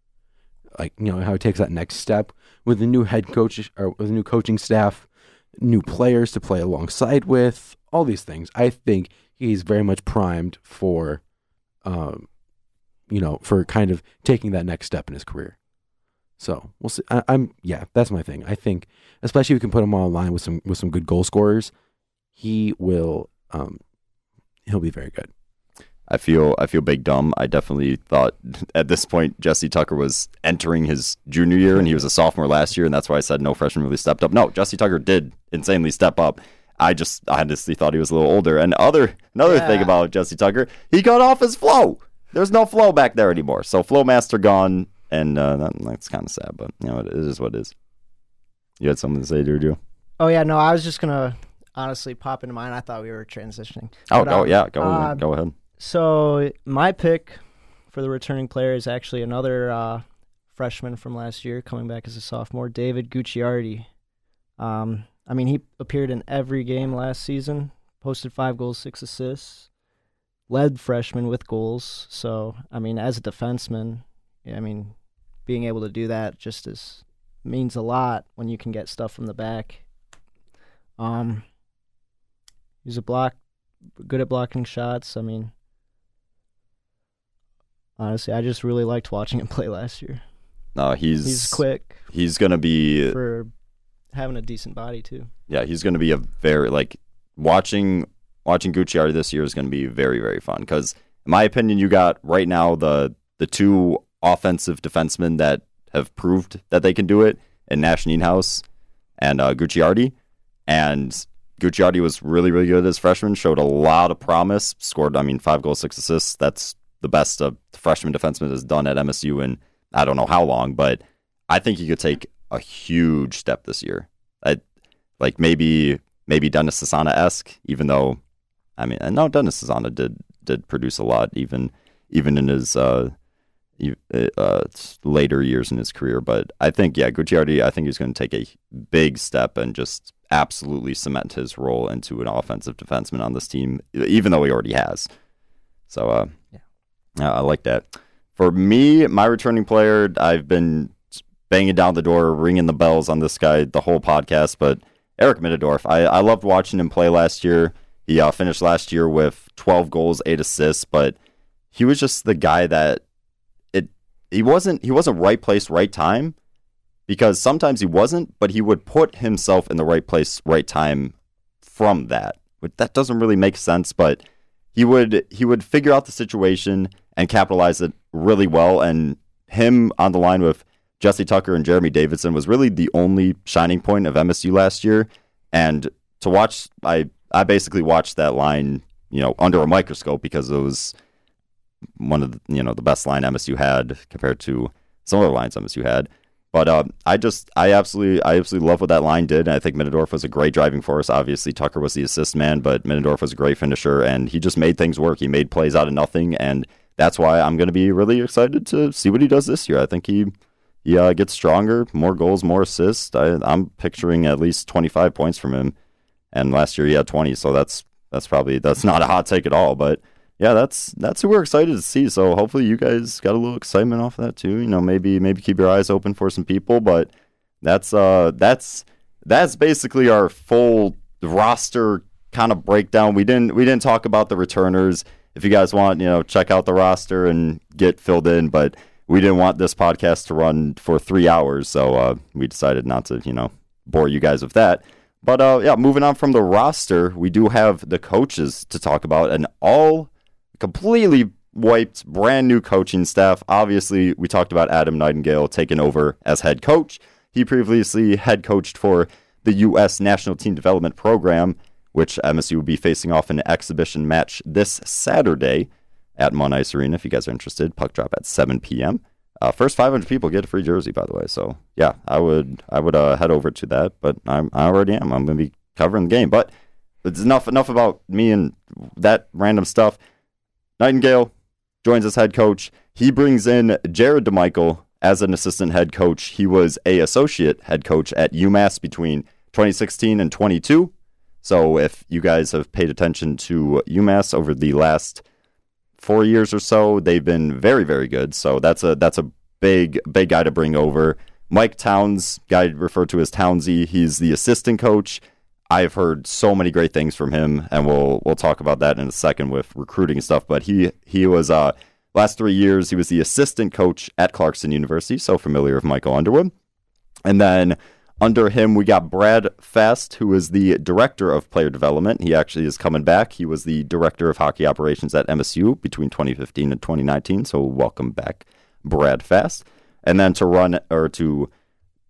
like you know how he takes that next step with the new head coach or with a new coaching staff, new players to play alongside with, all these things. I think he's very much primed for, um, you know, for kind of taking that next step in his career. So we'll see. I, I'm yeah, that's my thing. I think, especially if we can put him online with some with some good goal scorers, he will um he'll be very good. I feel I feel big dumb. I definitely thought at this point Jesse Tucker was entering his junior year and he was a sophomore last year, and that's why I said no freshman really stepped up. No, Jesse Tucker did insanely step up. I just I honestly thought he was a little older. And other another thing about Jesse Tucker, he got off his flow. There's no flow back there anymore. So flow master gone, and uh, that, that's kind of sad, but you know it is what it is. You had something to say, Joe? Oh yeah, no, I was just gonna honestly pop into mine. I thought we were transitioning. Oh, But, go um, yeah, go uh, go ahead. So my pick for the returning player is actually another uh, freshman from last year, coming back as a sophomore, David Gucciardi. Um, I mean, he appeared in every game last season, posted five goals, six assists, led freshman with goals. So I mean, as a defenseman, I mean, being able to do that just is means a lot when you can get stuff from the back. Um, he's a block, good at blocking shots. I mean, honestly, I just really liked watching him play last year. No, he's He's quick He's gonna be for having a decent body too. yeah, he's going to be a very like watching watching Gucciardi this year is going to be very very fun because in my opinion, you got right now the the two offensive defensemen that have proved that they can do it in Nash Nienhaus and uh, Gucciardi, and Gucciardi was really really good as freshman, showed a lot of promise, scored I mean five goals, six assists. That's the best a freshman defenseman has done at MSU in I don't know how long, but I think he could take a huge step this year. I, like maybe maybe Dennis Cesana esque, even though I mean no Dennis Cesana did did produce a lot even even in his uh, uh later years in his career. But I think yeah, Gucciardi, I think he's going to take a big step and just absolutely cement his role into an offensive defenseman on this team, even though he already has. So uh, Yeah. I like that. For me, my returning player, I've been banging down the door, ringing the bells on this guy the whole podcast. But Eric Middendorf, I, I loved watching him play last year. He uh, finished last year with 12 goals, eight assists, but he was just the guy that he wasn't he wasn't right place, right time because sometimes he wasn't, but he would put himself in the right place, right time from that. But that doesn't really make sense, but he would he would figure out the situation and capitalize it really well. And him on the line with Jesse Tucker and Jeremy Davidson was really the only shining point of MSU last year. And to watch, I I basically watched that line, you know, under a microscope because it was one of the, you know the best line MSU had compared to some other lines MSU had. But uh, I just, I absolutely, I absolutely love what that line did. And I think Middendorf was a great driving force. Obviously, Tucker was the assist man, but Middendorf was a great finisher, and he just made things work. He made plays out of nothing, and that's why I'm going to be really excited to see what he does this year. I think he, he uh, gets stronger, more goals, more assists. I, I'm picturing at least 25 points from him, and last year he had 20, so that's that's probably that's not a hot take at all, but yeah, that's that's who we're excited to see. So hopefully you guys got a little excitement off of that too. You know, maybe maybe keep your eyes open for some people, but that's uh that's that's basically our full roster kind of breakdown. We didn't we didn't talk about the returners. If you guys want, you know, check out the roster and get filled in, but we didn't want this podcast to run for three hours, so uh, we decided not to, you know, bore you guys with that. But uh, yeah, moving on from the roster, we do have the coaches to talk about, and all completely wiped, brand new coaching staff. Obviously, we talked about Adam Nightingale taking over as head coach. He previously head coached for the U.S. National Team Development Program, which MSU will be facing off in an exhibition match this Saturday at Munn Ice Arena. If you guys are interested, puck drop at 7 p.m. Uh, first 500 people get a free jersey, by the way. So yeah, I would I would uh, head over to that, but I'm, I already am. I'm going to be covering the game. But it's enough enough about me and that random stuff. Nightingale joins as head coach. He brings in Jared DeMichiel as an assistant head coach. He was a associate head coach at UMass between 2016 and 22. So if you guys have paid attention to UMass over the last four years or so, they've been very, very good. So that's a that's a big, big guy to bring over. Mike Towns, guy referred to as Townsy, he's the assistant coach. I've heard so many great things from him, and we'll we'll talk about that in a second with recruiting stuff. But he he was uh last three years he was the assistant coach at Clarkson University, so familiar with Michael Underwood. And then under him we got Brad Fast, who is the director of player development. He actually is coming back. He was the director of hockey operations at MSU between 2015 and 2019. So welcome back, Brad Fast. And then to run or to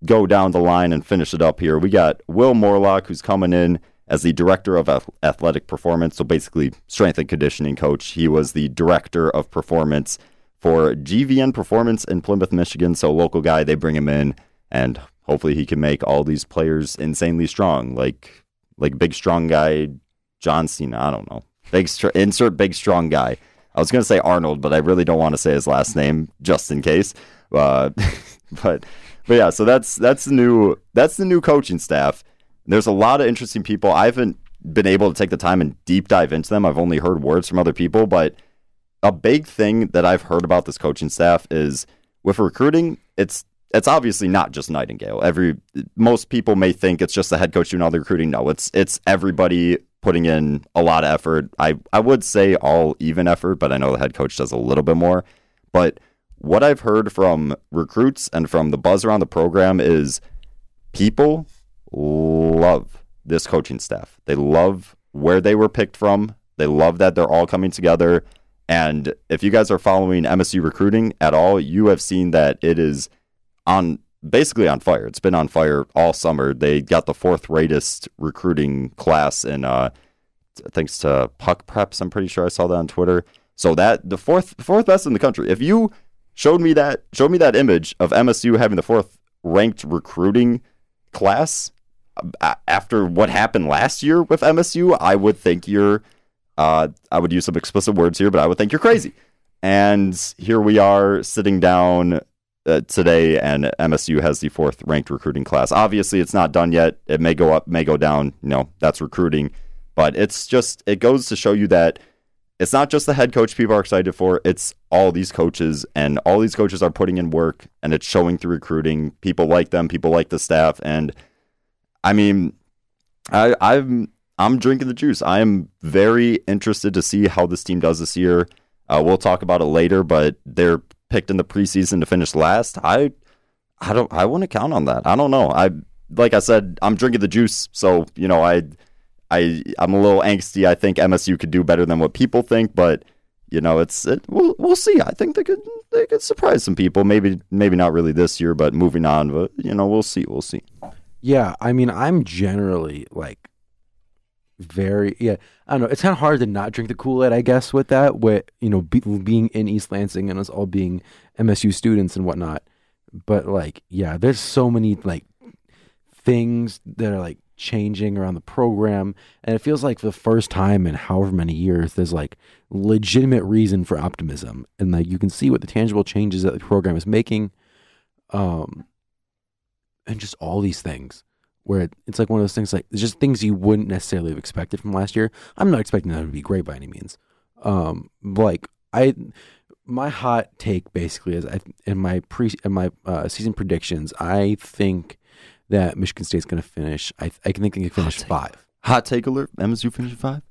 go down the line and finish it up here, we got Will Morlock, who's coming in as the director of athletic performance. So basically, strength and conditioning coach. He was the director of performance for GVN Performance in Plymouth, Michigan. So local guy, they bring him in, and hopefully he can make all these players insanely strong, like like big strong guy John Cena. I don't know, big str- insert big strong guy. I was gonna say Arnold, but I really don't want to say his last name just in case. Uh, but but yeah, so that's that's the new that's the new coaching staff. There's a lot of interesting people. I haven't been able to take the time and deep dive into them. I've only heard words from other people, but a big thing that I've heard about this coaching staff is with recruiting, it's it's obviously not just Nightingale. Every most people may think it's just the head coach doing all the recruiting. No, it's it's everybody putting in a lot of effort. I I would say all even effort, but I know the head coach does a little bit more. But what I've heard from recruits and from the buzz around the program is people love this coaching staff. They love where they were picked from. They love that they're all coming together. And if you guys are following MSU recruiting at all, you have seen that it is on basically on fire. It's been on fire all summer. They got the fourth greatest recruiting class in uh thanks to Puck Preps. I'm pretty sure I saw that on Twitter. So that the fourth fourth best in the country. If you showed me that showed me that image of MSU having the fourth ranked recruiting class after what happened last year with MSU, I would think you're uh, I would use some explicit words here, but I would think you're crazy. And here we are sitting down uh, today, and MSU has the fourth ranked recruiting class. Obviously, it's not done yet. It may go up, may go down. You know, that's recruiting, but it's just it goes to show you that it's not just the head coach people are excited for, it's all these coaches, and all these coaches are putting in work, and it's showing through recruiting. People like them, people like the staff, and I mean, I, I'm I'm drinking the juice. I am very interested to see how this team does this year. Uh, we'll talk about it later, but they're picked in the preseason to finish last. I I don't I want to count on that. I don't know. I like I said, I'm drinking the juice, so you know I I I'm a little angsty. I think MSU could do better than what people think, but you know, it's it, we'll we'll see. I think they could they could surprise some people. Maybe maybe not really this year, but moving on. But you know, we'll see. We'll see. Yeah, I mean, I'm generally like very yeah. I don't know. It's kind of hard to not drink the Kool Aid, I guess, with that. With you know, be, being in East Lansing and us all being MSU students and whatnot. but like, yeah, there's so many like things that are like changing around the program, and it feels like the first time in however many years, there's like legitimate reason for optimism, and like you can see what the tangible changes that the program is making, um, and just all these things. Where it, it's like one of those things, like just things you wouldn't necessarily have expected from last year. I'm not expecting that to be great by any means. Um, like I, my hot take basically is I in my pre in my uh, season predictions, I think that Michigan State's going to finish. I I can think they can finish take. five. Hot take alert. MSU finishing five.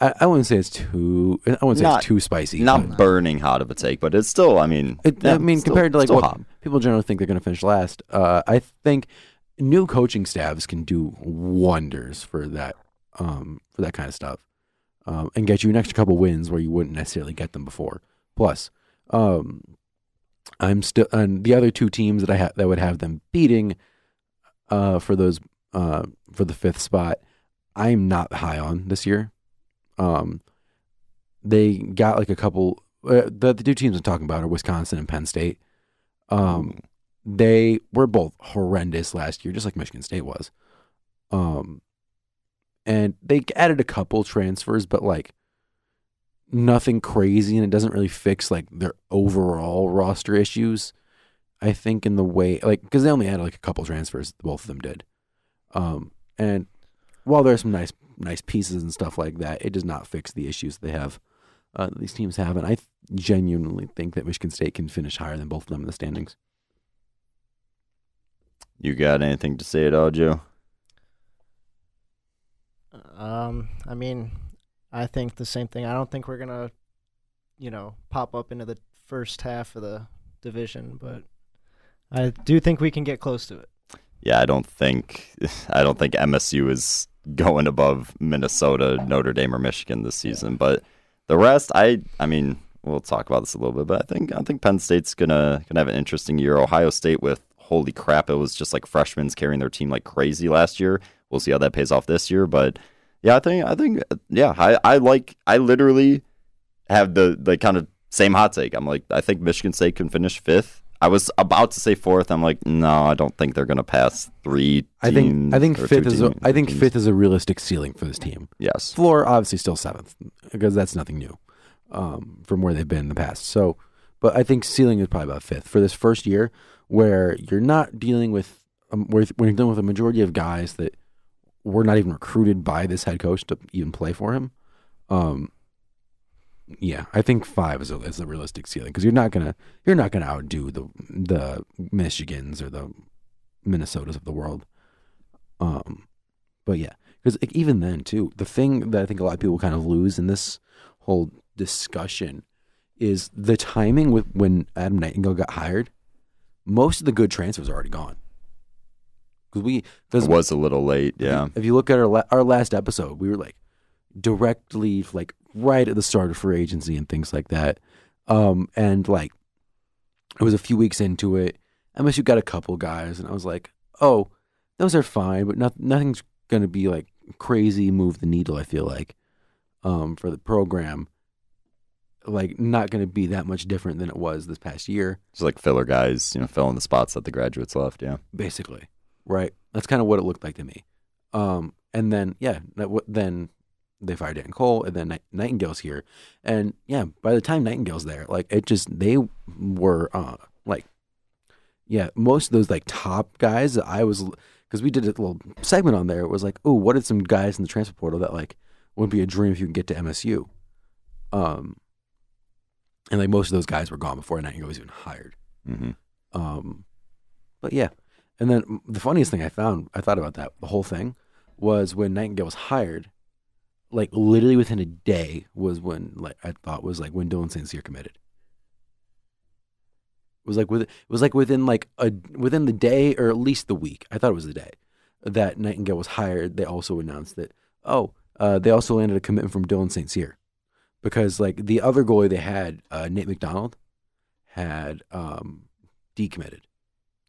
I, I wouldn't say it's too. I wouldn't say Not- it's too spicy. Not but burning hot of a take, but it's still. I mean, it, yeah, I mean, still- compared to like still what hot. people generally think they're going to finish last, uh, I think new coaching staffs can do wonders for that. Um, for that kind of stuff, um, and get you an extra couple wins where you wouldn't necessarily get them before. Plus, um, I'm still and the other two teams that I have that would have them beating, uh, for those uh for the fifth spot, I'm not high on this year. Um, they got like a couple. Uh, the the two teams I'm talking about are Wisconsin and Penn State. Um, they were both horrendous last year, just like Michigan State was. Um, and they added a couple transfers, but like nothing crazy, and it doesn't really fix like their overall roster issues. I think in the way like because they only had like a couple transfers, both of them did. Um, and while there are some nice nice pieces and stuff like that, it does not fix the issues they have. Uh, these teams have, and I th- genuinely think that Michigan State can finish higher than both of them in the standings. You got anything to say at all, Joe? Um, I mean, I think the same thing. I don't think we're gonna, you know, pop up into the first half of the division, but I do think we can get close to it. Yeah, I don't think I don't think MSU is going above Minnesota, Notre Dame, or Michigan this season. But the rest, I I mean, we'll talk about this a little bit. But I think I think Penn State's gonna gonna have an interesting year. Ohio State with holy crap, it was just like freshmen carrying their team like crazy last year. We'll see how that pays off this year. But yeah, I think I think yeah, I I like I literally have the the kind of same hot take. I'm like I think Michigan State can finish fifth. I was about to say fourth. I'm like, no, I don't think they're gonna pass three. I think I think fifth is a, I think teams. fifth is a realistic ceiling for this team. Yes. Floor obviously still seventh because that's nothing new um, from where they've been in the past. So, but I think ceiling is probably about fifth for this first year where you're not dealing with um, where when you're dealing with a majority of guys that were not even recruited by this head coach to even play for him. Um, yeah, I think five is a, is a realistic ceiling because you're not gonna you're not gonna outdo the the Michigans or the Minnesotas of the world. Um, but yeah, because even then too, the thing that I think a lot of people kind of lose in this whole discussion is the timing with when Adam Nightingale got hired. Most of the good transfers are already gone. Because we, because It was a little late. if you- Yeah. If you look at our la- our last episode, we were like directly like right at the start of free agency and things like that. Um, and like it was a few weeks into it. MSU got a couple guys, and I was like, oh, those are fine, but not, nothing's gonna be like crazy move the needle. I feel like um, for the program, like not gonna be that much different than it was this past year. Just like filler guys, you know, filling the spots that the graduates left. Yeah. basically, right? That's kind of what it looked like to me. Um, and then yeah, that, then they fired Dan Cole, and then Night- Nightingale's here, and yeah, by the time Nightingale's there, like it just they were uh like yeah, most of those like top guys that I was because we did a little segment on there. It was like, oh, what are some guys in the transfer portal that like would be a dream if you can get to MSU? Um, and like most of those guys were gone before Nightingale was even hired. hmm Um, but yeah, and then the funniest thing I found, I thought about that the whole thing was when Nightingale was hired. Like literally within a day was when like I thought was like when Dylan St. Cyr committed. It was like with it was like within like a within the day or at least the week. I thought it was the day that Nightingale was hired. They also announced that oh, uh, they also landed a commitment from Dylan St. Cyr because like the other goalie they had, uh, Nate McDonald, had um, decommitted.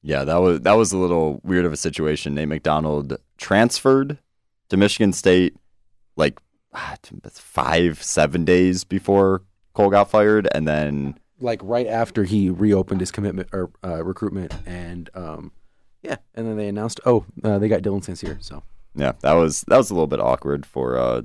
Yeah, that was that was a little weird of a situation. Nate McDonald transferred to Michigan State like five, seven days before Cole got fired, and then like right after he reopened his commitment or uh, recruitment, and um, yeah, and then they announced, oh, uh, they got Dylan St. Cyr. So Yeah, that was that was a little bit awkward for uh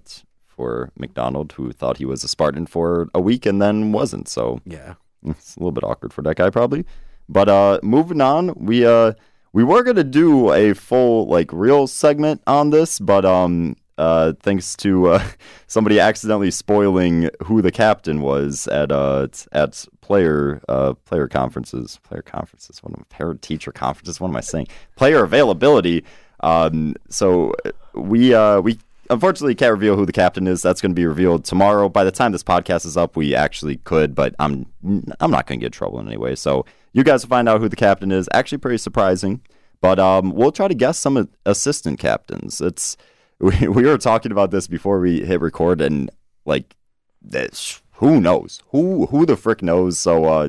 for McDonald, who thought he was a Spartan for a week and then wasn't. So yeah, it's a little bit awkward for that guy probably. But uh moving on, we uh we were gonna do a full like real segment on this, but um uh thanks to uh somebody accidentally spoiling who the captain was at uh at player uh player conferences player conferences what I parent teacher conferences what am I saying player availability um so we uh we unfortunately can't reveal who the captain is. That's going to be revealed tomorrow. By the time this podcast is up, we actually could, but I'm I'm not going to get in trouble in any way. So you guys will find out who the captain is. Actually, pretty surprising. But um, we'll try to guess some assistant captains. It's we, we were talking about this before we hit record, and like, this, who knows? Who who the frick knows? So, uh,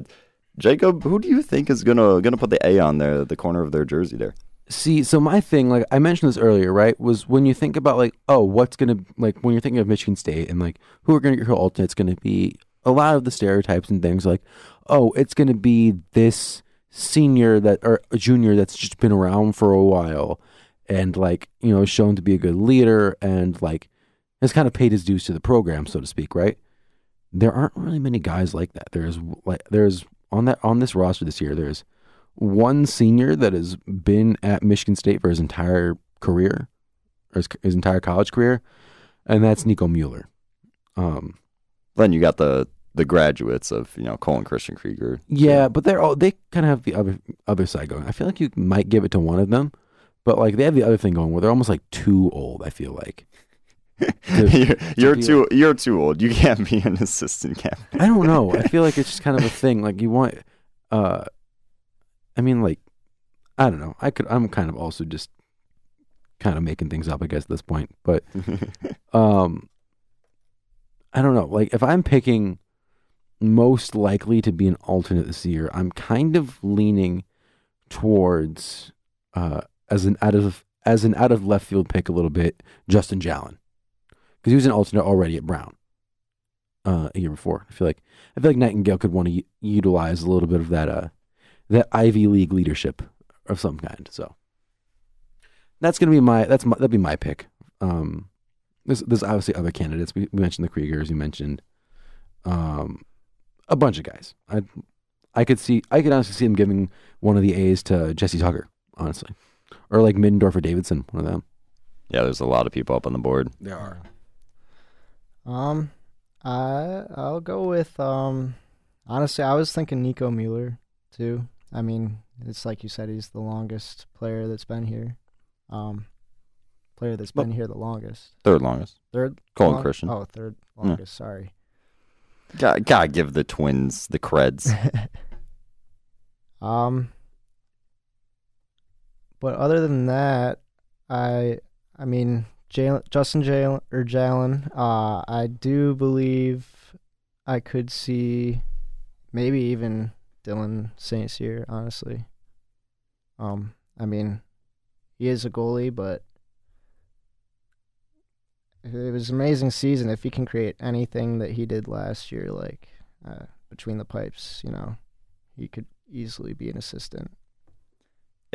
Jacob, who do you think is gonna gonna put the A on there, the corner of their jersey there? See, so my thing, like I mentioned this earlier, right, was when you think about like, oh, what's gonna like when you're thinking of Michigan State and like who are gonna your alternates, gonna be a lot of the stereotypes and things like, oh, it's gonna be this senior that or a junior that's just been around for a while and like you know shown to be a good leader and like has kind of paid his dues to the program, so to speak, right? There aren't really many guys like that. There's like there's on that on this roster this year. There's one senior that has been at Michigan State for his entire career, or his, his entire college career, and that's Nico Mueller. Um, Then you got the the graduates of you know Colin Christian Krygier. yeah, but they're all they kind of have the other other side going. I feel like you might give it to one of them, but like they have the other thing going where they're almost like too old. I feel like you're, you're be a- too you're too old. You can't be an assistant captain. I don't know. I feel like it's just kind of a thing. Like you want, uh, I mean, like I don't know. I could. I'm kind of also just kind of making things up, I guess, at this point. But um, I don't know. Like if I'm picking most likely to be an alternate this year, I'm kind of leaning towards uh as an out of as an out of left field pick a little bit, Justin Jallen, because he was an alternate already at Brown uh, a year before. I feel like I feel like Nightingale could want to u- utilize a little bit of that uh that Ivy League leadership of some kind. So that's gonna be my that's my, that'd be my pick. Um, there's there's obviously other candidates. We, we mentioned the Krygiers. You mentioned um a bunch of guys. I I could see I could honestly see him giving one of the A's to Jesse Tucker, honestly, or like Middendorf or Davidson, one of them. yeah, there's a lot of people up on the board. There are. Um, I I'll go with um. Honestly, I was thinking Nico Mueller too. I mean, it's like you said, he's the longest player that's been here. Um, player that's been here the longest. Third longest. Third. Colin long- Christian. Oh, third longest. Sorry. Gotta, gotta give the twins the creds. Um, but other than that, I I mean Jallen, Justin Jallen or Jallen, uh, I do believe I could see maybe even Dylan St. Cyr, honestly. Um, I mean, he is a goalie, but it was an amazing season. If he can create anything that he did last year, like uh, between the pipes, you know, he could easily be an assistant.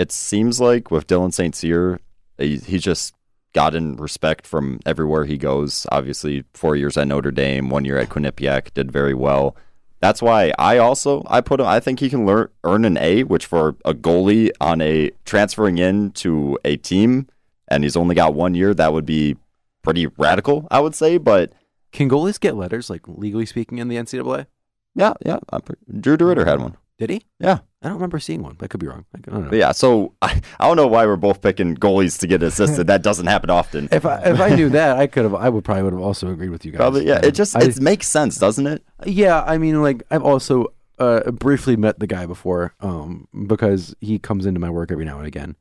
It seems like with Dylan St. Cyr, he, he's just gotten respect from everywhere he goes. Obviously, four years at Notre Dame, one year at Quinnipiac, did very well. That's why I also I put him. I think he can learn earn an A, which for a goalie on a transferring in to a team, and he's only got one year, that would be pretty radical, I would say. But Can goalies get letters, like legally speaking, in the NCAA? yeah, yeah, I'm pre- Drew DeRidder had one. Did he? Yeah. I don't remember seeing one. I could be wrong. I don't know. Yeah, so I, I don't know why we're both picking goalies to get assisted. that doesn't happen often. If I if I knew that, I could have. I would probably would have also agreed with you guys. Probably, yeah. Um, It just I- it makes sense, doesn't it? yeah. I mean, like I've also uh, briefly met the guy before, um, because he comes into my work every now and again.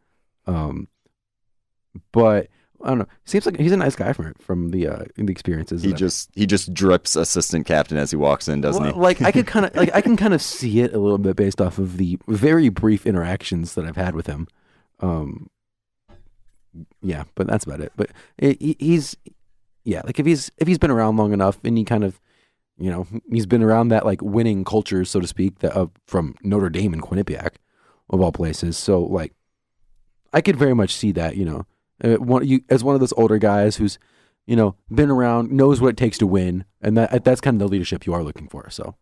Um, but I don't know. Seems like he's a nice guy from from the uh, the experiences. He just he just drips assistant captain as he walks in, doesn't Well, he? like I could kind of like I can kind of see it a little bit based off of the very brief interactions that I've had with him. Um, yeah, but that's about it. But it, he- he's yeah, like if he's if he's been around long enough and he kind of You know, he's been around that like winning culture, so to speak, that uh, from Notre Dame and Quinnipiac, of all places. So like, I could very much see that. You know, uh, one you as one of those older guys who's, you know, been around, knows what it takes to win, and that that's kind of the leadership you are looking for. So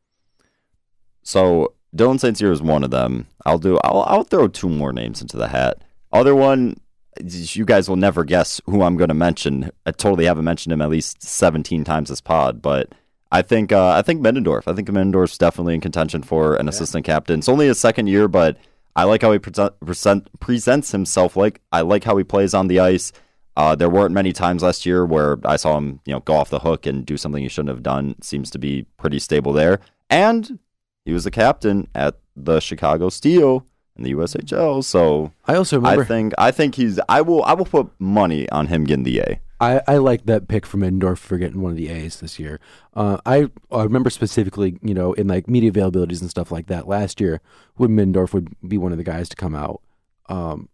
So Dylan St. Cyr is one of them. I'll do. I'll, I'll throw two more names into the hat. Other one, you guys will never guess who I'm going to mention. I totally haven't mentioned him at least 17 times this pod, but I think uh, I think Middendorf. I think Middendorf's definitely in contention for an assistant captain. It's only his second year, but I like how he present, present, presents himself. Like I like how he plays on the ice. Uh, there weren't many times last year where I saw him, you know, go off the hook and do something he shouldn't have done. Seems to be pretty stable there. And he was the captain at the Chicago Steel in the USHL. So I also remember I think I think he's. I will. I will put money on him getting the A. I, I like that pick from Endorf for getting one of the A's this year. Uh, I I remember specifically, you know, in like media availabilities and stuff like that last year, when Mendorf would be one of the guys to come out, um,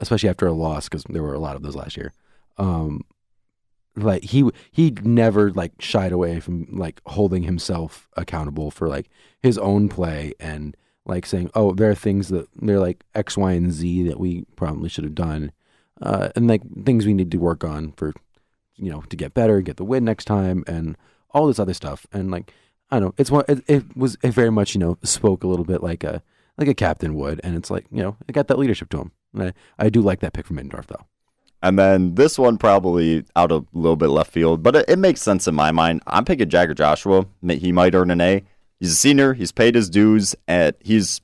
especially after a loss because there were a lot of those last year. Um, like he he never like shied away from like holding himself accountable for like his own play and like saying, oh, there are things that they're like X, Y, and Z that we probably should have done uh, and like things we need to work on for you know to get better, get the win next time, and all this other stuff. And like I don't know, it's one. It, it was it very much you know spoke a little bit like a like a captain would, and it's like you know it got that leadership to him. And I, I do like that pick from Middendorf though. And then this one probably out a little bit left field, but it, it makes sense in my mind. I'm picking Jagger Joshua. He might earn an A. He's a senior. He's paid his dues, and he's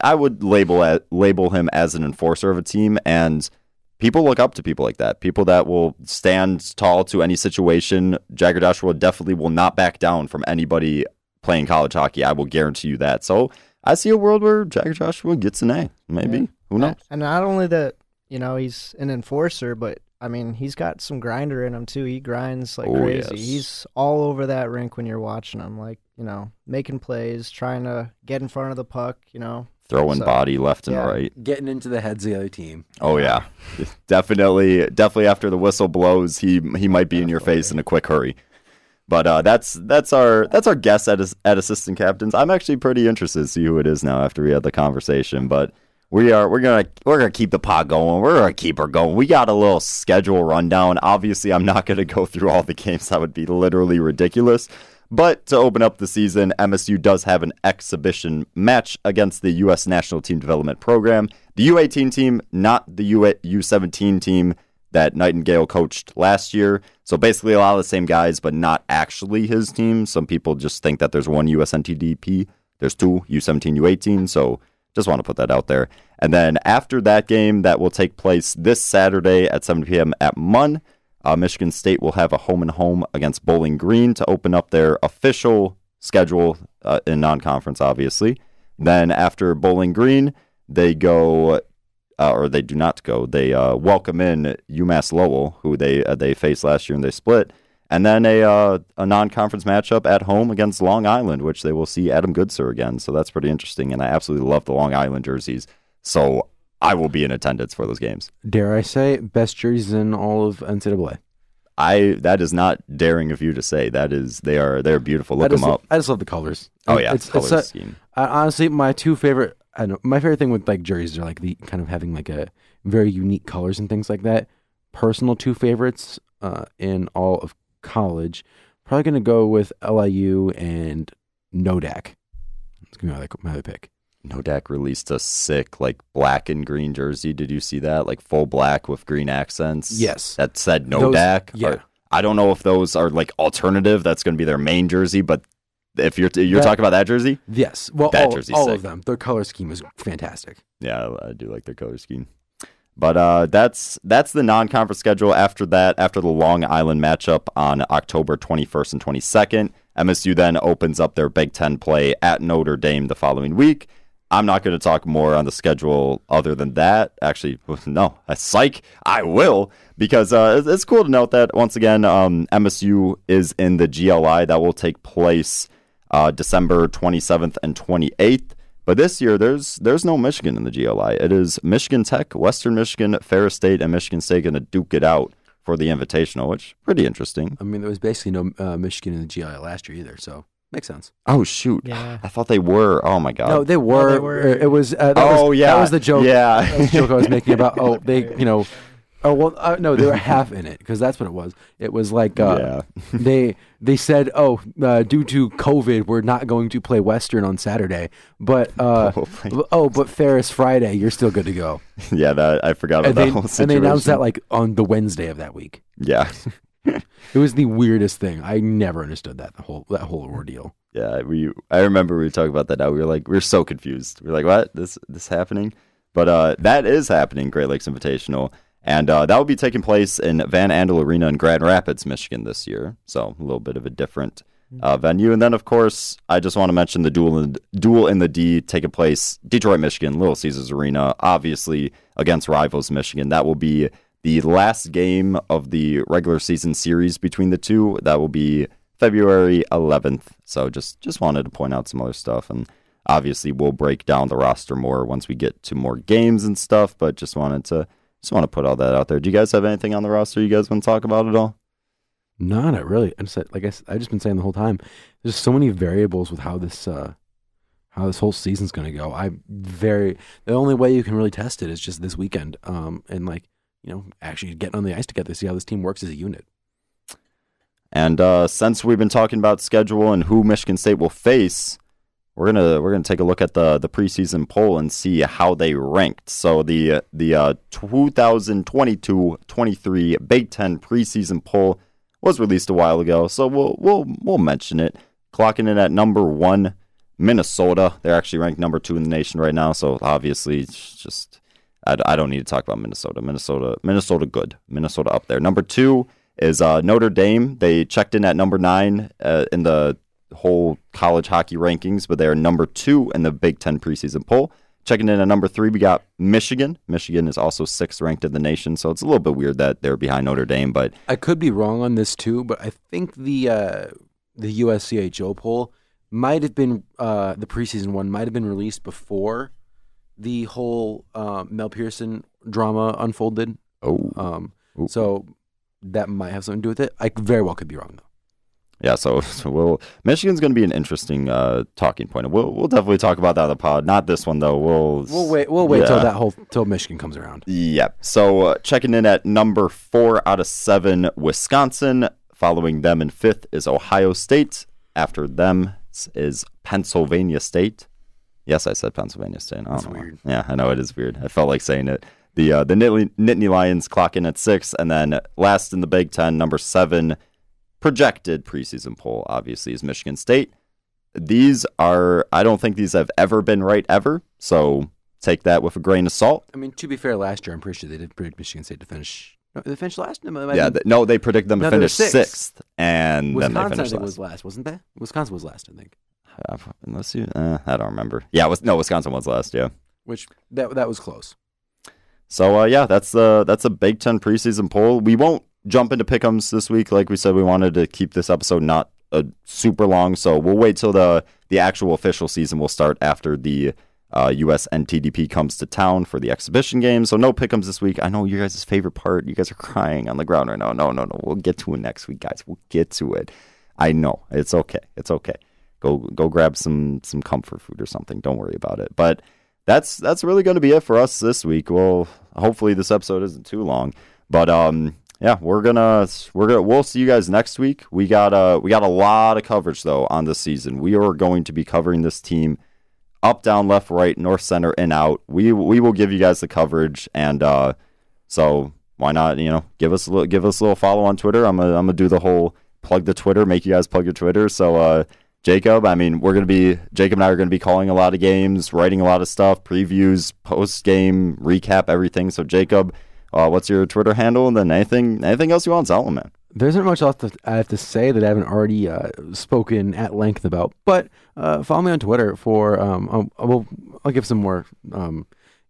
I would label label him as an enforcer of a team, and people look up to people like that. People that will stand tall to any situation. Jagger Joshua definitely will not back down from anybody playing college hockey. I will guarantee you that. So I see a world where Jagger Joshua gets an A. Maybe. Yeah. Who knows? And not only that, you know, he's an enforcer, but I mean, he's got some grinder in him too. He grinds like Oh, crazy. yes. He's all over that rink when you're watching him, like, you know, making plays, trying to get in front of the puck, you know. Throwing So, body left and yeah. right. Getting into the heads of the other team. Oh yeah, definitely, definitely. After the whistle blows, he he might be in your face in a quick hurry. But uh, that's that's our that's our guess at at assistant captains. I'm actually pretty interested to see who it is now after we had the conversation. But we are we're gonna we're gonna keep the pot going. We're gonna keep her going. We got a little schedule rundown. Obviously, I'm not gonna go through all the games. That would be literally ridiculous. But to open up the season, MSU does have an exhibition match against the U.S. National Team Development Program. The U18 team, not the U- U17 team that Nightingale coached last year. So basically, a lot of the same guys, but not actually his team. Some people just think that there's one USNTDP. There's two U17, U18. So just want to put that out there. And then after that game, that will take place this Saturday at 7 p.m. at Munn. Uh, Michigan State will have a home and home against Bowling Green to open up their official schedule uh, in non-conference, obviously. Then after Bowling Green, they go, uh, or they do not go. They uh, welcome in UMass Lowell, who they uh, they faced last year and they split, and then a uh, a non-conference matchup at home against Long Island, which they will see Adam Goodsir again. So that's pretty interesting, and I absolutely love the Long Island jerseys. So I will be in attendance for those games. Dare I say, best jerseys in all of NCAA. I that is not daring of you to say. That is they are they're beautiful. Look them up. I just love the colors. Oh yeah, it's, color it's a- scheme. I, honestly, my two favorite. I don't know my favorite thing with like jerseys are like the kind of having like a very unique colors and things like that. Personal two favorites uh, in all of college. Probably gonna go with LIU and Nodak. It's gonna be my, my other pick. Nodak released a sick like black and green jersey. Did you see that? Like full black with green accents. Yes. That said Those- Nodak. yeah. Or- I don't know if those are like alternative. That's going to be their main jersey, but if you're you're That- talking about that jersey, Yes, well, That all, jersey's all sick. of them. Their color scheme is fantastic. yeah, I do like their color scheme. But uh, that's that's the non-conference schedule. After that, after the Long Island matchup on October 21st and 22nd, MSU then opens up their Big Ten play at Notre Dame the following week. I'm not going to talk more on the schedule other than that. Actually, no, a psych. I will because uh, it's, cool to note that once again, um, MSU is in the GLI that will take place uh, December 27th and 28th. But this year, there's there's no Michigan in the GLI. It is Michigan Tech, Western Michigan, Ferris State, and Michigan State going to duke it out for the Invitational, which pretty interesting. I mean, there was basically no uh, Michigan in the GLI last year either, so makes sense. Oh shoot! Yeah. I thought they were. Oh my god. no, they were. they were. It was. Uh, that oh was, yeah, that was the joke. Yeah, That was the joke I was making about. Oh, they, you know. Oh well, uh, no, they were half in it because that's what it was. It was like uh, yeah. they they said, "Oh, uh, due to COVID, we're not going to play Western on Saturday, but uh, oh, but Ferris Friday, you're still good to go." yeah. That I forgot about And that they, whole and they announced that like on the Wednesday of that week. yeah, It was the weirdest thing. I never understood that the whole that whole ordeal. yeah. We I remember we were talking about that. Now we were like we are so confused. We are like, what? This this happening? But uh, that is happening. Great Lakes Invitational. And uh, that will be taking place in Van Andel Arena in Grand Rapids, Michigan this year. So a little bit of a different uh, venue. And then, of course, I just want to mention the duel in, duel in the D taking place Detroit, Michigan, Little Caesars Arena, obviously against rivals Michigan. That will be the last game of the regular season series between the two. That will be February 11th. So just just wanted to point out some other stuff and. Obviously, we'll break down the roster more once we get to more games and stuff. But just wanted to just want to put all that out there. Do you guys have anything on the roster you guys want to talk about at all? No, not really. I just like I've just been saying the whole time. There's so many variables with how this uh, how this whole season's gonna go. I'm very the only way you can really test it is just this weekend. Um, and like you know, actually getting on the ice together, see how this team works as a unit. And uh, since we've been talking about schedule and who Michigan State will face, we're gonna we're gonna take a look at the the preseason poll and see how they ranked. So the the uh, 2022-23 Big Ten preseason poll was released a while ago, so we'll we'll we'll mention it. Clocking in at number one, Minnesota. They're actually ranked number two in the nation right now. So obviously, it's just I, I don't need to talk about Minnesota. Minnesota, Minnesota, good. Minnesota up there. Number two is uh, Notre Dame. They checked in at number nine uh, in the whole college hockey rankings, but they are number two in the Big Ten preseason poll. Checking in at number three, we got Michigan. Michigan is also sixth ranked in the nation, so it's a little bit weird that they're behind Notre Dame, but I could be wrong on this too, but I think the uh, the USCHO poll might have been uh, the preseason one might have been released before the whole uh, Mel Pearson drama unfolded. oh, Um, Ooh. so that might have something to do with it. I very well could be wrong though. Yeah, so, so we'll Michigan's going to be an interesting uh, talking point. We'll we'll definitely talk about that on the pod. Not this one though. We'll We'll wait. We'll wait till that whole till Michigan comes around. Yep. So uh, checking in at number four out of seven, Wisconsin. Following them in fifth is Ohio State. After them is Pennsylvania State. Yes, I said Pennsylvania State. I don't That's know weird. Yeah, I know it is weird. I felt like saying it. The uh, the Nittany, Nittany Lions clock in at six, and then last in the Big Ten, number seven, projected preseason poll obviously is Michigan State. These are I don't think these have ever been right ever. So take that with a grain of salt. I mean, to be fair, last year I'm pretty sure they did predict Michigan State to finish. No, they finished last. No, Yeah, have th- no, they predicted them to No, they finish sixth. sixth, and been- then they Wisconsin finished last. was last, wasn't they? Wisconsin was last, I think. Uh, unless you, uh, I don't remember. Yeah, it was, no, Wisconsin was last. Yeah. Which that that was close. So uh, yeah, that's the that's a Big Ten preseason poll. We won't jump into pickums this week. Like we said, we wanted to keep this episode not uh, super long, so we'll wait till the the actual official season will start after the uh, U.S. NTDP comes to town for the exhibition game. So no pickums this week. I know you guys' favorite part. You guys are crying on the ground right now. No, no, no. We'll get to it next week, guys. We'll get to it. I know it's okay. It's okay. Go go grab some some comfort food or something. Don't worry about it. But that's that's really going to be it for us this week. Well, hopefully this episode isn't too long, but um, yeah, we're gonna we're gonna we'll see you guys next week. We got uh we got a lot of coverage though on this season. We are going to be covering this team up, down, left, right, north, center, and out. We we will give you guys the coverage, and uh, so why not you know give us a little, give us a little follow on Twitter. I'm gonna I'm gonna do the whole plug the Twitter, make you guys plug your Twitter. So uh, Jacob, I mean, we're gonna be Jacob and I are gonna be calling a lot of games, writing a lot of stuff, previews, post game recap, everything. So Jacob, uh, what's your Twitter handle? And then anything anything else you want, tell them, man. There isn't much else that I have to say that I haven't already uh, spoken at length about. But uh, follow me on Twitter for um, I'll, I will I'll give some more um,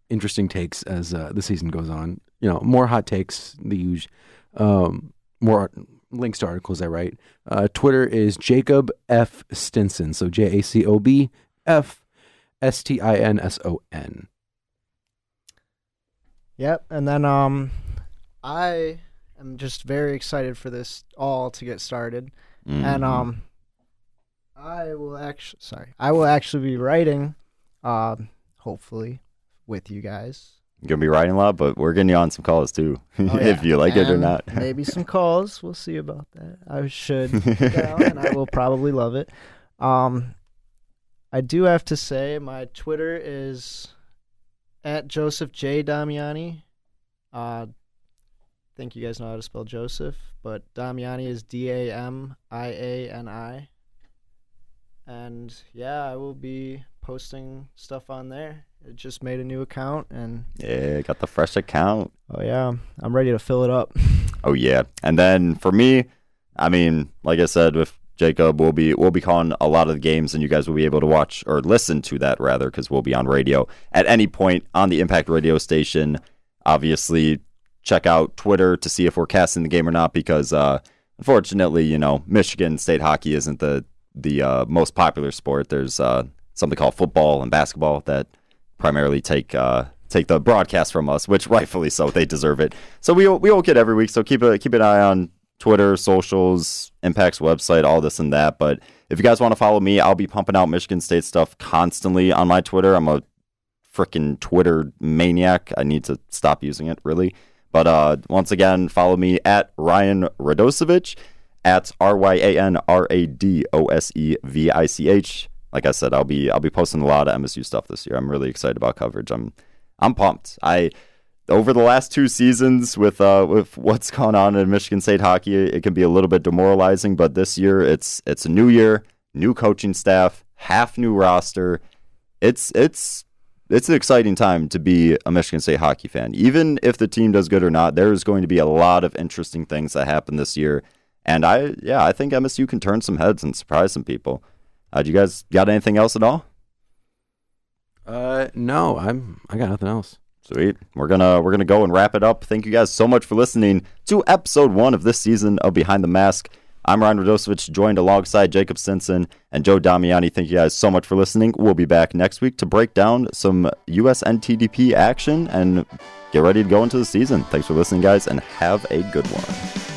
interesting takes as uh, the season goes on. You know, more hot takes, the usual, um, more links to articles I write. Uh, Twitter is Jacob F Stinson, so J A C O B F S T I N S O N. Yep. And then um, I am just very excited for this all to get started. Mhm. And um, I will actually sorry, I will actually be writing, um, hopefully, with you guys. You're gonna be writing a lot, but we're getting you on some calls too, Oh, if yeah. you like it or not. maybe some calls. We'll see about that. I should and I will probably love it. Um, I do have to say my Twitter is at Joseph J Damiani. Uh, think you guys know how to spell Joseph, but Damiani is D A M I A N I. And yeah, I will be posting stuff on there. I just made a new account, and yeah, got the fresh account. oh yeah, I'm ready to fill it up. Oh yeah. And then for me, I mean, like I said with Jacob, we'll be we'll be calling a lot of the games, and you guys will be able to watch or listen to that rather, because we'll be on radio at any point on the Impact Radio station. Obviously, check out Twitter to see if we're casting the game or not, because uh, unfortunately, you know, Michigan State hockey isn't the the uh, most popular sport. There's uh, something called football and basketball that primarily take uh, take the broadcast from us, which rightfully so, they deserve it. So we we will get every week. So keep a keep an eye on Twitter, socials, Impact's website, all this and that. But if you guys want to follow me, I'll be pumping out Michigan State stuff constantly on my Twitter. I'm a freaking Twitter maniac. I need to stop using it really. But uh, once again, follow me at Ryan Radosevich at R Y A N R A D O S E V I C H. Like I said, I'll be I'll be posting a lot of MSU stuff this year. I'm really excited about coverage. I'm I'm pumped. I over the last two seasons with uh with what's gone on in Michigan State hockey, it can be a little bit demoralizing. But this year, it's it's a new year, new coaching staff, half new roster. It's it's it's an exciting time to be a Michigan State hockey fan. Even if the team does good or not, there's going to be a lot of interesting things that happen this year. And I, yeah, I think MSU can turn some heads and surprise some people. Uh, do you guys got anything else at all? Uh, no, I'm I got nothing else. Sweet. We're gonna we're gonna go and wrap it up. Thank you guys so much for listening to episode one of this season of Behind the Mask. I'm Ryan Radosevich, joined alongside Jacob Stinson and Joe Damiani. Thank you guys so much for listening. We'll be back next week to break down some USNTDP action and get ready to go into the season. Thanks for listening, guys, and have a good one.